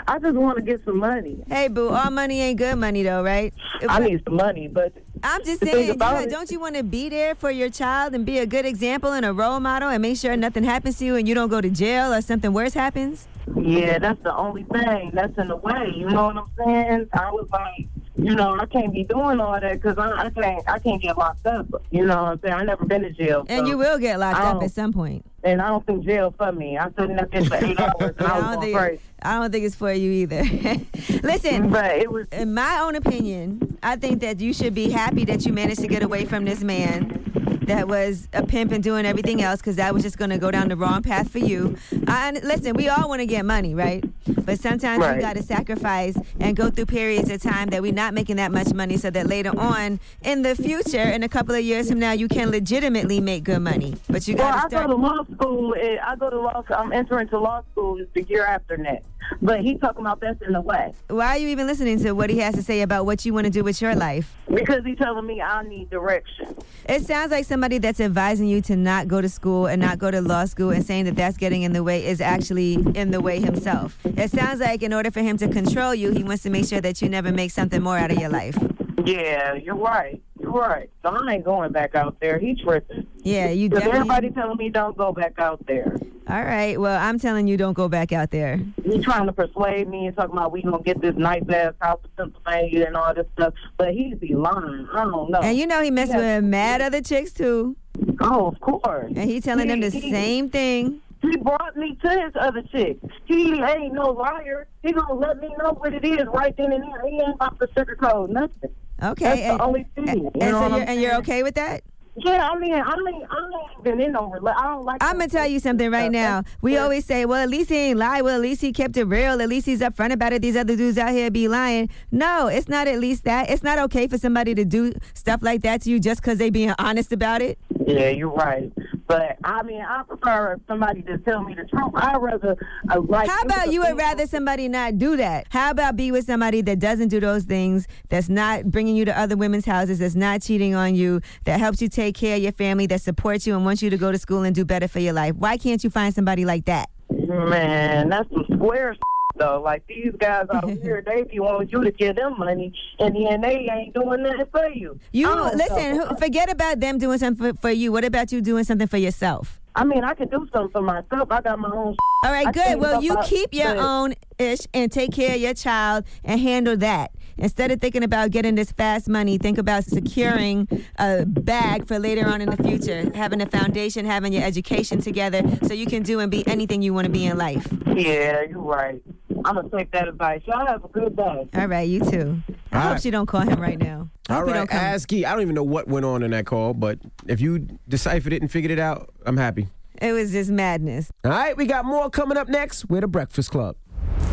I just want to get some money. Hey, boo, all money ain't good money, though, right? I need some money, but I'm just saying, you- don't you want to be there for your child and be a good example and a role model and make sure nothing happens to you and you don't go to jail or something worse happens? Yeah, that's the only thing that's in the way. You know what I'm saying? I was like, you know, I can't be doing all that because I, I can't, I can't get locked up. You know what I'm saying? I never been to jail. And so you will get locked up at some point. And I don't think jail for me. I sat in that bitch for eight hours and I I was don't going think, crazy. I don't think it's for you either. Listen, but it was in my own opinion, I think that you should be happy that you managed to get away from this man that was a pimp and doing everything else because that was just going to go down the wrong path for you. I, listen, we all want to get money, right? But sometimes Right. you got to sacrifice and go through periods of time that we're not making that much money so that later on in the future, in a couple of years from now, you can legitimately make good money. But you well, got I to start. go to law school. Eh, I go to law. school. I'm entering to law school is the year after next. But he talking about that's in the way Why are you even listening to what he has to say about what you want to do with your life? because he's telling me I need direction. It sounds like somebody that's advising you to not go to school and not go to law school and saying that that's getting in the way is actually in the way himself. It sounds like in order for him to control you, he wants to make sure that you never make something more out of your life. Yeah, you're right. You're right. So I ain't going back out there. He tripping. Yeah, you Because everybody telling me don't go back out there. All right. Well, I'm telling you, don't go back out there. He trying to persuade me and talking about we gonna get this nice ass house in Pennsylvania and all this stuff, but he be lying. I don't know. And you know he messing with mad other chicks too. Oh, of course. And he telling them the He- he- same thing. He brought me to his other chick. He ain't no liar. He gonna let me know what it is right then and there. He ain't about to sugarcoat nothing. Okay. That's and, the only thing. you and so you're, and you're okay with that? Yeah, I mean, I mean, I ain't been in no. rela- I don't like. I'm gonna tell you something right now. We always say, "Well, at least he ain't lie. Well, at least he kept it real. At least he's upfront about it. These other dudes out here be lying." No, it's not. At least that. It's not okay for somebody to do stuff like that to you just because they being honest about it. Yeah, you're right. But I mean, I prefer somebody to tell me the truth. I'd rather uh, like. How about you would rather somebody not do that? How about be with somebody that doesn't do those things, that's not bringing you to other women's houses, that's not cheating on you, that helps you take care of your family, that supports you and wants you to go to school and do better for your life? Why can't you find somebody like that? Man, that's some square though. Like these guys out here, they be wanting you to give them money, and then they ain't doing nothing for you. You oh, listen. know. Forget about them doing something for, for you. What about you doing something for yourself? I mean, I can do something for myself. I got my own. All right, good. Well, you keep your but- own ish and take care of your child and handle that. Instead of thinking about getting this fast money, think about securing a bag for later on in the future, having a foundation, having your education together so you can do and be anything you want to be in life. Yeah, you're right. I'm gonna take that advice. Y'all have a good day. All right, you too. I All hope right. she don't call him right now. I All hope he right, don't come- Ask Yee. I don't even know what went on in that call, but if you deciphered it and figured it out, I'm happy. It was just madness. All right, we got more coming up next. We're the Breakfast Club.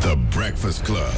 The Breakfast Club.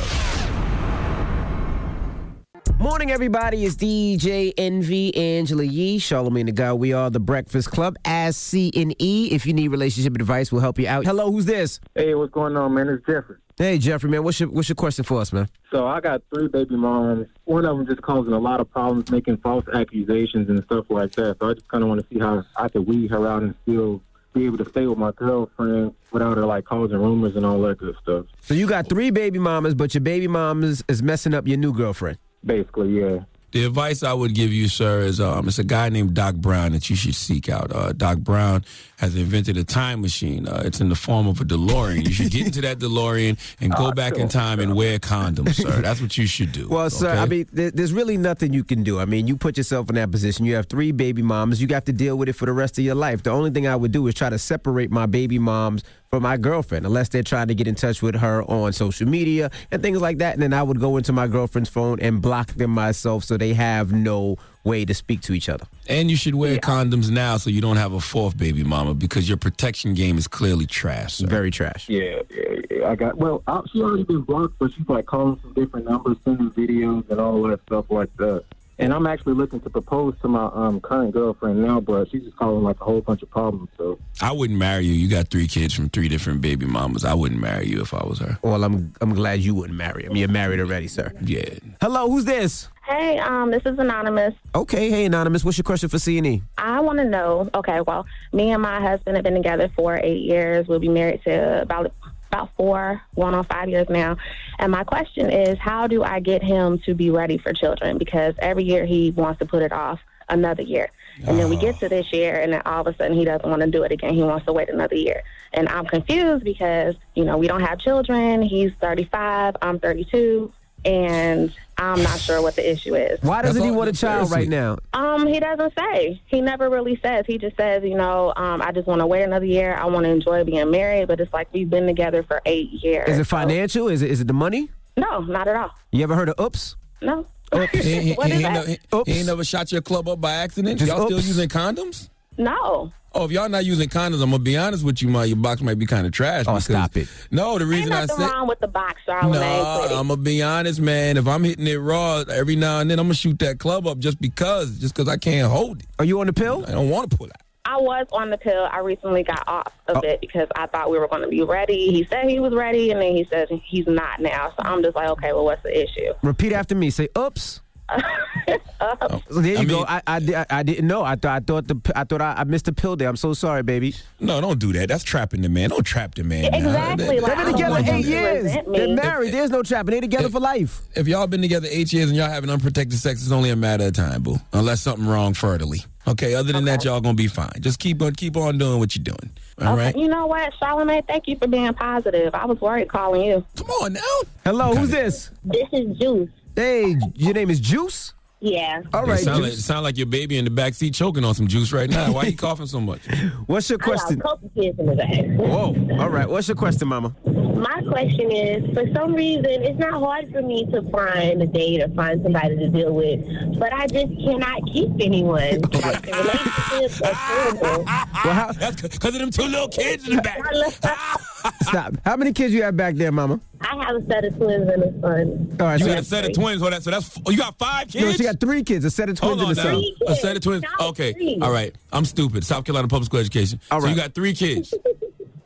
Morning, everybody. It's DJ Envy, Angela Yee, Charlamagne the Guy. We are the Breakfast Club, as C and E. If you need relationship advice, we'll help you out. Hello, who's this? Hey, what's going on, man? It's Jeffrey. Hey, Jeffrey, man. What's your What's your question for us, man? So I got three baby moms. One of them just causing a lot of problems, making false accusations and stuff like that. So I just kind of want to see how I could weed her out and still be able to stay with my girlfriend without her like causing rumors and all that good stuff. So you got three baby mamas, but your baby mamas is messing up your new girlfriend. Basically, yeah. The advice I would give you, sir, is um, it's a guy named Doc Brown that you should seek out. Uh, Doc Brown has invented a time machine. Uh, it's in the form of a DeLorean. You should get into that DeLorean and go back in time and wear condoms, sir. That's what you should do. Well, sir. I mean, there, there's really nothing you can do. I mean, you put yourself in that position. You have three baby moms. You got to deal with it for the rest of your life. The only thing I would do is try to separate my baby moms from my girlfriend, unless they're trying to get in touch with her on social media and things like that. And then I would go into my girlfriend's phone and block them myself so they have no way to speak to each other. And you should wear condoms now so you don't have a fourth baby mama because your protection game is clearly trash. Sir. Very trash. Yeah, yeah, yeah. I got well. I, she already been blocked, but she's like calling some different numbers, sending videos and all that stuff like that. And I'm actually looking to propose to my um, current girlfriend now, but she's just causing like a whole bunch of problems. So I wouldn't marry you. You got three kids from three different baby mamas. I wouldn't marry you if I was her. Well, I'm I'm glad you wouldn't marry him. You're married already, sir. Yeah. Hello, who's this? Hey, um, this is Anonymous. Okay, hey anonymous, what's your question for C and E? I want to know. Okay, well, me and my husband have been together for eight years. We'll be married to about about four, going on five years now. And my question is, how do I get him to be ready for children? Because every year he wants to put it off another year, and then we get to this year, and then all of a sudden he doesn't want to do it again. He wants to wait another year, and I'm confused because you know we don't have children. He's 35, I'm 32. And I'm not sure what the issue is. Why doesn't he want a child right now? Um, he doesn't say. He never really says. He just says, you know, um, I just want to wait another year. I want to enjoy being married, but it's like we've been together for eight years. Is it financial? Is it is it the money? No, not at all. You ever heard of oops? No. He, he- What is he ain't that? never, he, he ain't never shot your club up by accident. Just y'all still using condoms? No. Oh, if y'all not using condoms, I'm gonna be honest with you, my your box might be kind of trash. Oh, because- stop it. No, the Ain't reason I nothing said wrong with the box, Charlamagne. no, Pretty. I'm gonna be honest, man. If I'm hitting it raw every now and then, I'm gonna shoot that club up just because, just because I can't hold it. Are you on the pill? I don't want to pull out. I was on the pill. I recently got off Oh. of it because I thought we were going to be ready. He said he was ready, and then he said he's not now. So I'm just like, okay, well, what's the issue? Repeat after me. Say oops. Oh. So there you I go. mean- I, I, I didn't know. I thought I thought the I thought I, I missed the pill there. I'm so sorry, baby. No, don't do that. That's trapping the man. Don't trap the man. Exactly, That- like, They've been together eight him years. resent. They're married. There's no trapping. They're together for life. If y'all been together eight years and y'all having unprotected sex, it's only a matter of time, boo. Unless something wrong fertily. Okay. Other than that, y'all gonna be fine. Just keep on keep on doing what you're doing. All okay, right. You know what, Charlamagne? Thank you for being positive. I was worried calling you. Come on now. Hello, who's this? This is Juice. Hey, your name is Juice. Yeah. All right. It right, sound like, it sound like your baby in the back seat choking on some juice right now. Why are you coughing so much? What's your question? couple kids in the back. Whoa. All right. What's your question, Mama? My question is, for some reason, it's not hard for me to find a date or find somebody to deal with, but I just cannot keep anyone. Like, the relationships are terrible. Well, how, That's because of them two little kids in the back. stop. How many kids you have back there, Mama? I have a set of twins and a son. All right. You so got a set of twins. So, that, so that's oh, you got five kids. No, she got three kids. A set of twins Hold and a son. A set of twins. Okay. All right. I'm stupid. South Carolina public school education. All So you got three kids.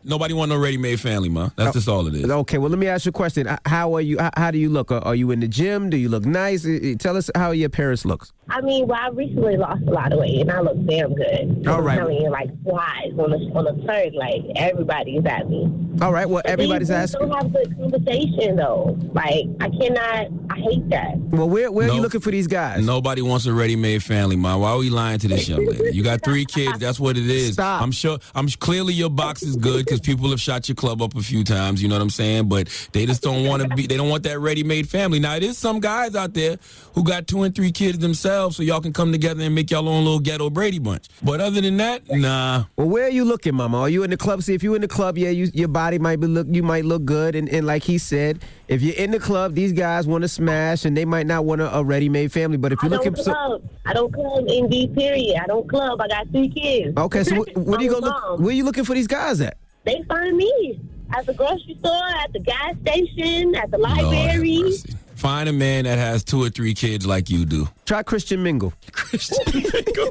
Nobody want no ready-made family, ma. That's oh, just all it is. Okay, well, let me ask you a question. How are you? How, how do you look? Are, are you in the gym? Do you look nice? Tell us how your appearance looks. I mean, well, I recently lost a lot of weight, and I look damn good. All right. I'm telling you, like flies on the on the third, like everybody's at me. All right, well, But everybody's these asking. Don't have good conversation though. Like I cannot. I hate that. Well, where, where are you looking for these guys? Nobody wants a ready-made family, ma. Why are we lying to this young lady? You got three kids. That's what it is. Stop. I'm sure. I'm clearly your box is good because people have shot your club up a few times. You know what I'm saying? But they just don't want to be. They don't want that ready-made family. Now, it is some guys out there who got two and three kids themselves, so y'all can come together and make y'all own little ghetto Brady bunch. But other than that, nah. Well, where are you looking, Mama? Are you in the club? See, if you in the club, yeah, you, your body might be look. You might look good, and, and like he said, if you're in the club, these guys want to smash, and they might not want a, a ready-made family. But if you're don't looking for, some, club. I don't club. Indeed, period. I don't club. I got three kids. okay, so wh- where do you go? I'm Look, mom. where you looking for these guys at? They find me at the grocery store, at the gas station, at the library. mercy. Find a man that has two or three kids like you do. Try Christian Mingle. Christian Mingle.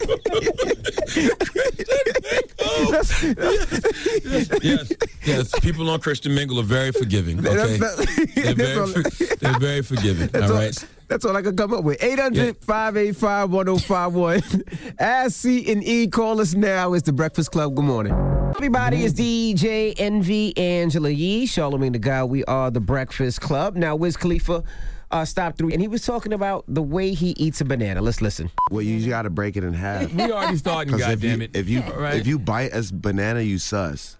Yes, yes. People on Christian Mingle are very forgiving. Okay, That's- they're, that's very, all- they're very forgiving. That's all all, right. That's all I can come up with. 800 585 1051. Ask C and E. Call us now. It's the Breakfast Club. Good morning. Everybody is DJ Envy Angela Yee, Charlamagne the Guy. We are the Breakfast Club. Now, Wiz Khalifa uh, stopped through and he was talking about the way he eats a banana. Let's listen. Well, you got to break it in half. We already starting, 'Cause if you, goddammit. if you All right. if you bite a banana, you sus.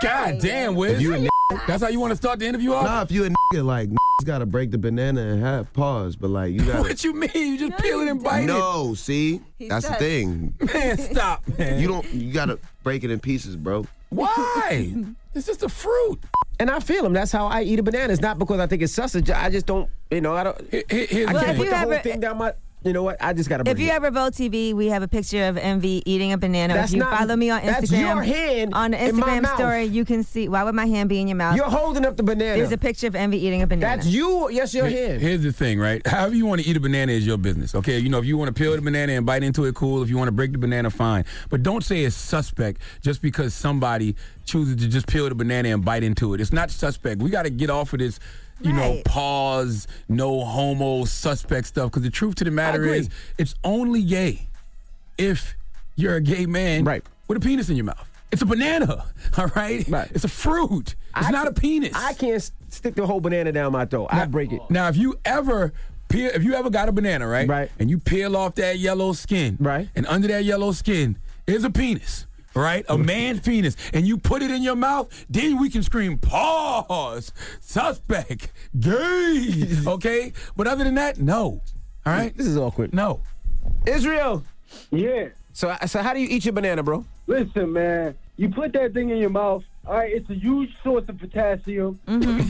God damn, Wiz. If you a That's how you want to start the interview off? Nah, if you a nigga, like niggas got to break the banana in half. Pause, but like you got. What you mean? You just peel it and bite No, see, that's the thing. Man, stop, man. You don't. You got to break it in pieces, bro. Why? it's just a fruit. And I feel him. That's how I eat a banana. It's not because I think it's sausage. I just don't, you know, I don't. Here- here- I can't put the whole ever- thing down my. You know what? I just got to. If you ever vote TV, we have a picture of Envy eating a banana. That's if you not- follow me on Instagram, that's your hand on the in my Instagram mouth. story, you can see. Why would my hand be in your mouth? You're holding up the banana. There's a picture of Envy eating a banana. That's you. Yes, your Here- hand. Here's the thing, right? However you want to eat a banana is your business. Okay, you know if you want to peel the banana and bite into it, cool. If you want to break the banana, fine. But don't say it's suspect just because somebody chooses to just peel the banana and bite into it. It's not suspect. We got to get off of this. You know, pause, no homo, suspect stuff. Because the truth to the matter is, it's only gay if you're a gay man Right. with a penis in your mouth. It's a banana, all right? Right. It's a fruit. It's I not a can't- penis. I can't stick the whole banana down my throat. I break it. Now, if you ever peel, if you ever got a banana, right? Right. And you peel off that yellow skin, Right. And under that yellow skin is a penis. Right? A man's penis, and you put it in your mouth, then we can scream, pause, suspect, gay, okay? But other than that, no. All right? This is awkward. No. Israel. Yeah. So, so how do you eat your banana, bro? Listen, man. You put that thing in your mouth. All right, it's a huge source of potassium.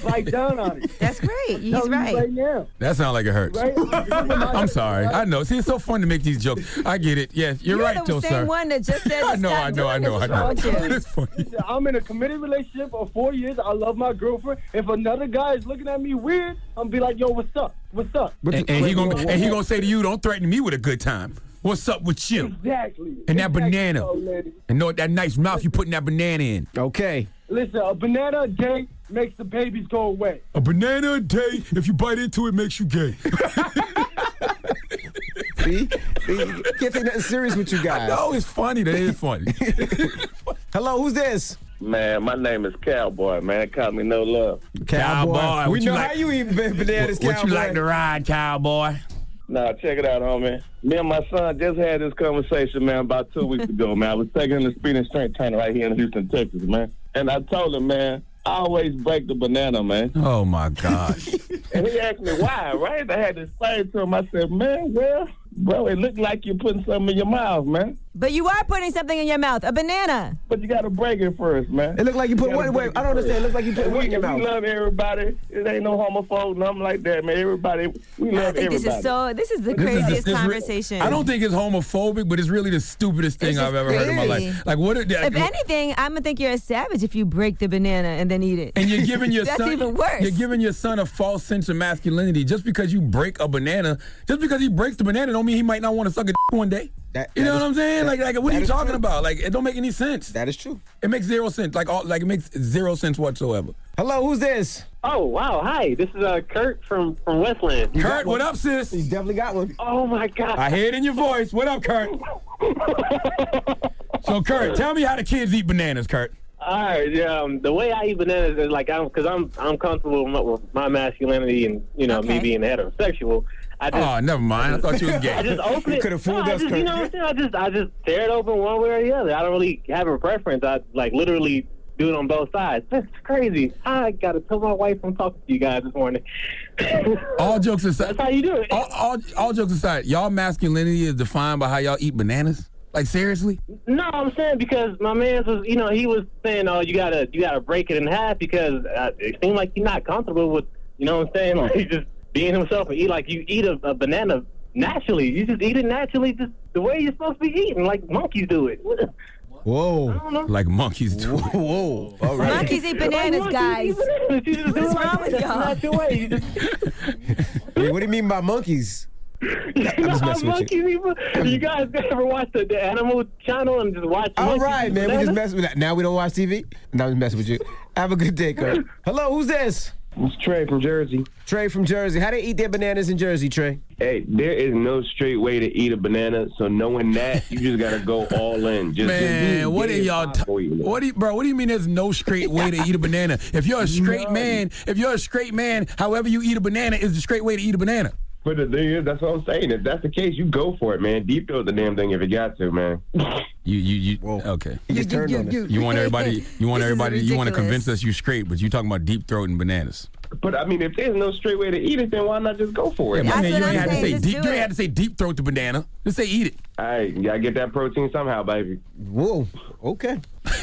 Bite down on it. Mm-hmm. That's great. He's right. right now. That sounds like it hurts. Right? I'm sorry. I know. See, it's so fun to make these jokes. I get it. Yes, you're, You're right, the same one that just said I know, I know, I know. I know. What's wrong with you? It's funny. I'm in a committed relationship for four years. I love my girlfriend. If another guy is looking at me weird, I'm be like, yo, what's up? What's up? And, and he gonna and he gonna say to you, "Don't threaten me with a good time." What's up with you? Exactly. And that Exactly banana. so. And know that nice mouth you putting that banana in. Okay. Listen, a banana a day makes the babies go away. A banana a day, if you bite into it, makes you gay. See? See? You Can't take nothing serious with you guys. No, it's funny. That is funny. Hello, who's this? Man, my name is Cowboy, man. Call me no love. Cowboy, We know like- how you eat ba- bananas, What you cowboy. like to ride, cowboy? Nah, check it out, homie. Me and my son just had this conversation, man, about two weeks ago, man. I was taking him to Speed and Strength Training right here in Houston, Texas, man. And I told him, man, I always break the banana, man. Oh my gosh. And he asked me why, right? I had to explain to him. I said, man, well, bro, it looked like you're putting something in your mouth, man. But you are putting something in your mouth, a banana. But you got to break it first, man. It looked like you put gotta wait, wait. I don't understand. It looks like you put And what we, in your and we love everybody. It ain't no homophobe, nothing like that, man. Everybody, we I love think everybody. this is so. This is the This is- craziest this re- conversation. I don't think it's homophobic, but it's really the stupidest thing I've just ever heard in my life. Like what? Are, If anything, I'm gonna think you're a savage if you break the banana and then eat it. and you're giving your That's son even worse. You're giving your son a false sense of masculinity. Just because you break a banana, just because he breaks the banana, don't mean he might not want to suck a dick one day. That- you know that what is- I'm saying? that- like, like, what are you talking true. about? Like, it don't make any sense. That is true. It makes zero sense. Like, all, like it makes zero sense whatsoever. Hello, who's this? Oh wow, hi. This is uh, Kurt from from Westland. Kurt, what up, sis? You definitely got one. Oh my god. I hear it in your voice. What up, Kurt? so, Kurt, tell me how the kids eat bananas, Kurt. All right, yeah. Um, the way I eat bananas is like I'm because I'm I'm comfortable with my, with my masculinity and you know me being heterosexual. I just, Oh, never mind. I thought you was gay. I just open You it. coulda fooled no, I us, just, You know what I'm saying? I just I just tear it open one way or the other. I don't really have a preference. I like literally do it on both sides. That's crazy. I gotta tell my wife I'm talking to you guys this morning. All jokes aside, That's how you do it. all, all, all jokes aside, y'all masculinity is defined by how y'all eat bananas. Like seriously? No, I'm saying because my man was, you know, he was saying, "Oh, you gotta, you gotta break it in half," because uh, it seemed like he's not comfortable with, you know, what I'm saying, like he just being himself and eat like you eat a, a banana naturally. You just eat it naturally, just the way you're supposed to be eating, like monkeys do it. Whoa. I don't know. Like monkeys do. Whoa. All right. Monkeys eat bananas, Like guys. eat bananas. You just What's wrong with y'all? not your way. You just, Hey, what do you mean by monkeys? you know just messing with monkeys eat. You guys ever watch the, the animal channel and just watch? All right, monkeys right, eat man. We just bananas? messing with that. Now we don't watch TV. Now I'm just messing with you. Have a good day, Kurt. Hello, who's this? It's Trey from Jersey. Trey from Jersey. How they eat their bananas in Jersey, Trey? Hey, there is no straight way to eat a banana. So knowing that, you just gotta go all in. Just Man, what are y'all? T- what do you, bro? What do you mean? There's no straight way to eat a banana? If you're a straight man, if you're a straight man, however you eat a banana is the straight way to eat a banana. But the thing is, that's what I'm saying. If that's the case, you go for it, man. Deep throat the damn thing if you got to, man. You, you, you. Okay. He just turned on us. You want everybody? You want everybody? You want to convince us you straight, but you talking about deep throat and bananas. But I mean, if there's no straight way to eat it, then why not just go for it? Yeah, man, you what ain't I'm had to say deep. do You ain't had to say deep throat the banana. Just say eat it. All right, you gotta get that protein somehow, baby. Whoa. Okay.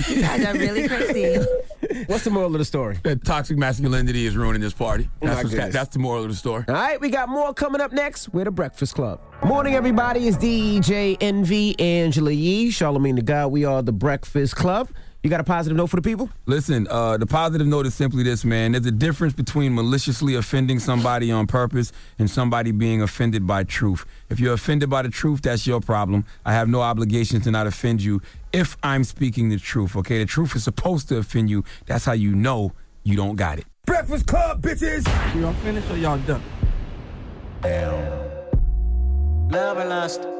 You guys are really crazy. What's the moral of the story? That toxic masculinity is ruining this party. Oh, my That's, what's- goodness. that's the moral of the story. All right, we got more coming up next. We're the Breakfast Club. Morning, everybody. It's DJ Envy, Angela Yee, Charlamagne the God. We are the Breakfast Club. You got a positive note for the people? Listen, uh, the positive note is simply this, man. There's a difference between maliciously offending somebody on purpose and somebody being offended by truth. If you're offended by the truth, that's your problem. I have no obligation to not offend you if I'm speaking the truth, okay? The truth is supposed to offend you. That's how you know you don't got it. Breakfast Club, bitches. Y'all finished or y'all done? Love and lust.